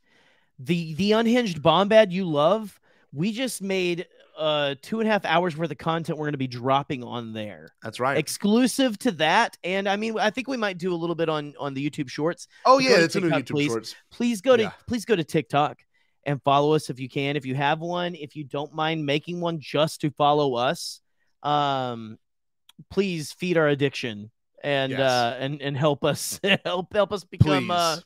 S11: the the unhinged bombad you love. We just made uh two and a half hours worth of content we're going to be dropping on there.
S10: That's right.
S11: Exclusive to that, and I mean, I think we might do a little bit on on the YouTube Shorts.
S10: Oh, yeah, it's the
S11: TikTok,
S10: YouTube
S11: please.
S10: Shorts.
S11: Please go to
S10: Yeah.
S11: please go to TikTok and follow us if you can. If you have one, if you don't mind making one just to follow us, um, please feed our addiction and
S10: Yes.
S11: uh and and help us help help us become uh
S10: Please.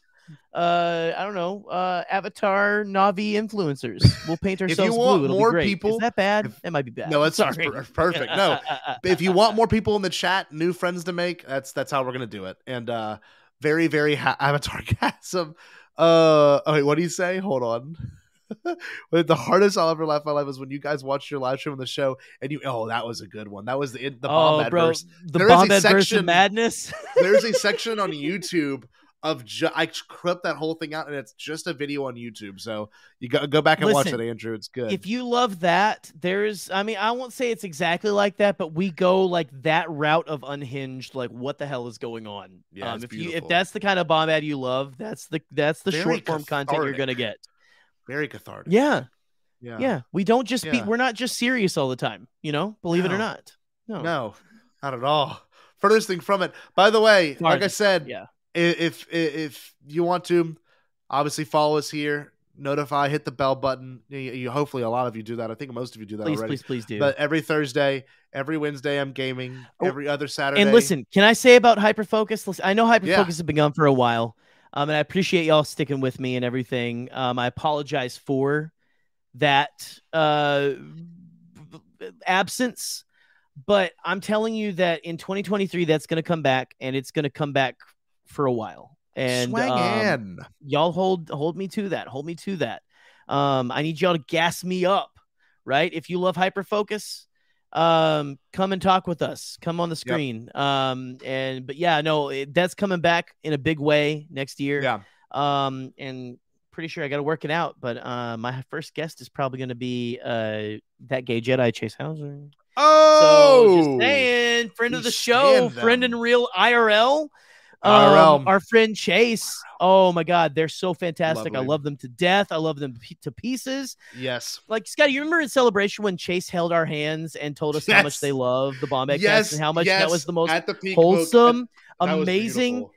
S11: uh I don't know uh Avatar Na'vi influencers. We'll paint
S10: If
S11: ourselves
S10: you want
S11: blue.
S10: More people,
S11: is that bad? It might be bad.
S10: No, it's, it's
S11: sorry.
S10: per- perfect. No, if you want more people in the chat, new friends to make, that's that's how we're gonna do it. And uh very very ha- avatar gasm. Uh, wait, what do you say? Hold on. The hardest I'll ever laugh my life was when you guys watched your live stream of the show and you. Oh, that was a good one. That was the the
S11: Oh,
S10: bomb
S11: bro, the
S10: There is a section-
S11: madness.
S10: there's a section on YouTube of ju- I clipped that whole thing out and it's just a video on YouTube. So you go go back and watch it, Andrew. It's good.
S11: If you love that, there's I mean, I won't say it's exactly like that, but we go like that route of unhinged, like what the hell is going on?
S10: Yeah,
S11: um, if you if that's the kind of bombad you love, that's the that's the
S10: Very
S11: short form content you're gonna get.
S10: Very cathartic.
S11: Yeah.
S10: Yeah.
S11: Yeah. We don't just be we're not just serious all the time, you know, believe it or not. No.
S10: No, not at all. Furthest thing from it. By the way, like I said,
S11: yeah.
S10: If if you want to, obviously follow us here, notify, hit the bell button. You, you- hopefully, a lot of you do that. I think most of you do that
S11: Please,
S10: already.
S11: please, please do.
S10: But every Thursday, every Wednesday, I'm gaming.
S11: Oh,
S10: Every other Saturday.
S11: And listen, can I say about hyperfocus? Listen, I know hyperfocus
S10: Yeah.
S11: has been gone for a while, um, and I appreciate y'all sticking with me and everything. Um, I apologize for that uh, absence, but I'm telling you that in 2023, that's going to come back, and it's going to come back for a while. And um, y'all hold hold me to that. Hold me to that. Um, I need y'all to gas me up, right? If you love hyperfocus, um, come and talk with us. Come on the screen. Um, and but yeah, no, it, that's coming back in a big way next year.
S10: Yeah.
S11: Um, and pretty sure I got to work it out. But uh, my first guest is probably going to be uh that gay Jedi Chase Hauser.
S10: Oh,
S11: So just saying, friend of the show, friend in real IRL. Um, our friend Chase. Oh my God, they're so fantastic. I love them to death. I love them to pieces.
S10: Yes.
S11: Like Scotty, you remember in celebration when Chase held our hands and told us how much they love the Bombad
S10: Yes,
S11: and how much that was the most
S10: at the peak
S11: wholesome,
S10: that- that
S11: amazing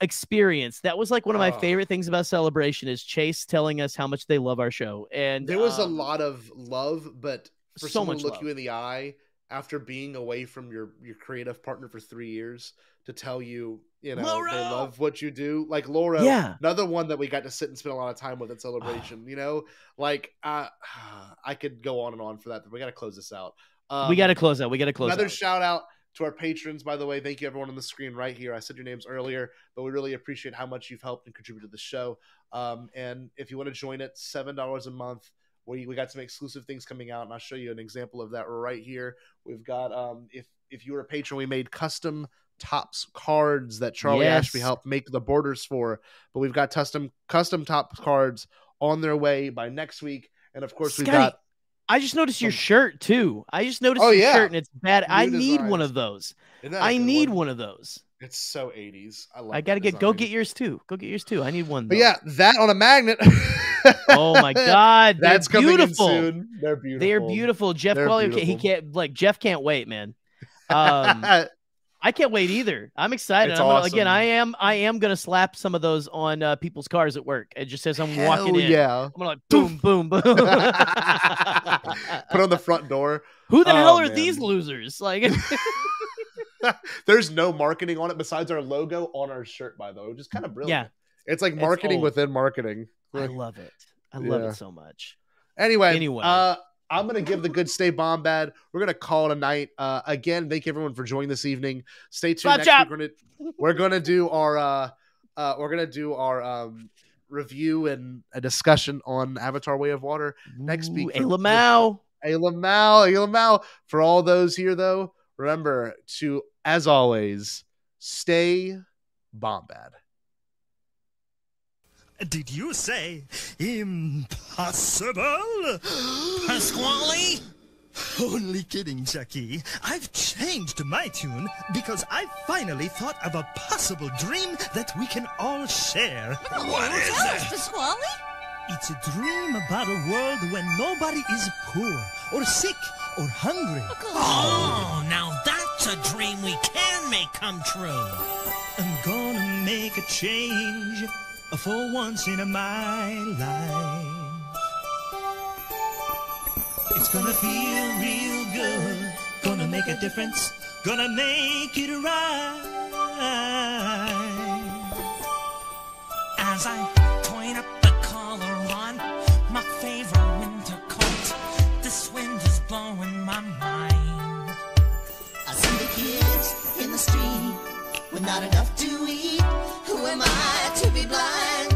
S11: experience. That was like one of my
S10: Oh.
S11: favorite things about celebration is Chase telling us how much they love our show. And
S10: there was
S11: um,
S10: a lot of love, but for
S11: so
S10: someone
S11: much
S10: to look
S11: love.
S10: you in the eye after being away from your your creative partner for three years to tell you, you know,
S11: Laura!
S10: they love what you do. Like Laura,
S11: Yeah.
S10: another one that we got to sit and spend a lot of time with at celebration. you know, like uh, I could go on and on for that, but we got to close this out. Um,
S11: we got to close out. We got to close
S10: Another
S11: out.
S10: shout out to our patrons, by the way. Thank you, everyone on the screen right here. I said your names earlier, but we really appreciate how much you've helped and contributed to the show. Um, and if you want to join it, seven dollars a month. We, we got some exclusive things coming out, and I'll show you an example of that right here. We've got um, if if you were a patron, we made custom Topps cards that Charlie
S11: Yes.
S10: Ashby helped make the borders for. But we've got custom custom top cards on their way by next week, and of course we've got
S11: I just noticed your shirt too. I just noticed
S10: Oh,
S11: your
S10: yeah.
S11: shirt and it's bad. I
S10: New
S11: need one of those.
S10: Isn't that a
S11: I need
S10: one?
S11: one of those.
S10: It's so 80s. I love
S11: I got to
S10: that
S11: get go get yours too. Go get yours too. I need one.
S10: But yeah, that on a magnet.
S11: Oh my god,
S10: That's coming in
S11: beautiful.
S10: soon. They're beautiful.
S11: They're beautiful. Jeff
S10: They're
S11: he can't like Jeff can't wait, man. Um, I can't wait either. I'm excited. I'm gonna, again. I am I am gonna slap some of those on uh, people's cars at work. It just says I'm walking in.
S10: yeah.
S11: I'm gonna like boom, boom, boom.
S10: Put on the front door.
S11: Who the
S10: Oh,
S11: hell are
S10: man.
S11: these losers? Like,
S10: There's no marketing on it besides our logo on our shirt, by the way, which is kind of brilliant.
S11: Yeah.
S10: It's like marketing
S11: old.
S10: within marketing.
S11: I love it. I love
S10: Yeah.
S11: it so much.
S10: Anyway,
S11: Anyway.
S10: uh, I'm gonna give the good stay bombad. We're gonna call it a night. Uh, again, thank you everyone for joining this evening. Stay tuned. Next week, we're gonna we're gonna do our uh, uh, we're gonna do our um, review and a discussion on Avatar: Way of Water next week.
S11: Ooh, Ayla Mao.
S10: Ayla Mal, Ayla Mal. For all those here, though, remember to, as always, stay bombad.
S15: Did you say impossible? Pasquale? Only kidding, Jackie. I've changed my tune because I finally thought of a possible dream that we can all share.
S2: What is it?
S15: Pasquale? It's a dream about a world when nobody is poor or sick or hungry.
S2: Oh, now that's a dream we can make come true.
S15: I'm gonna make a change for once in my life. It's gonna feel real good, gonna make a difference, gonna make it right. As I
S16: street with not enough to eat. Who am I to be blind?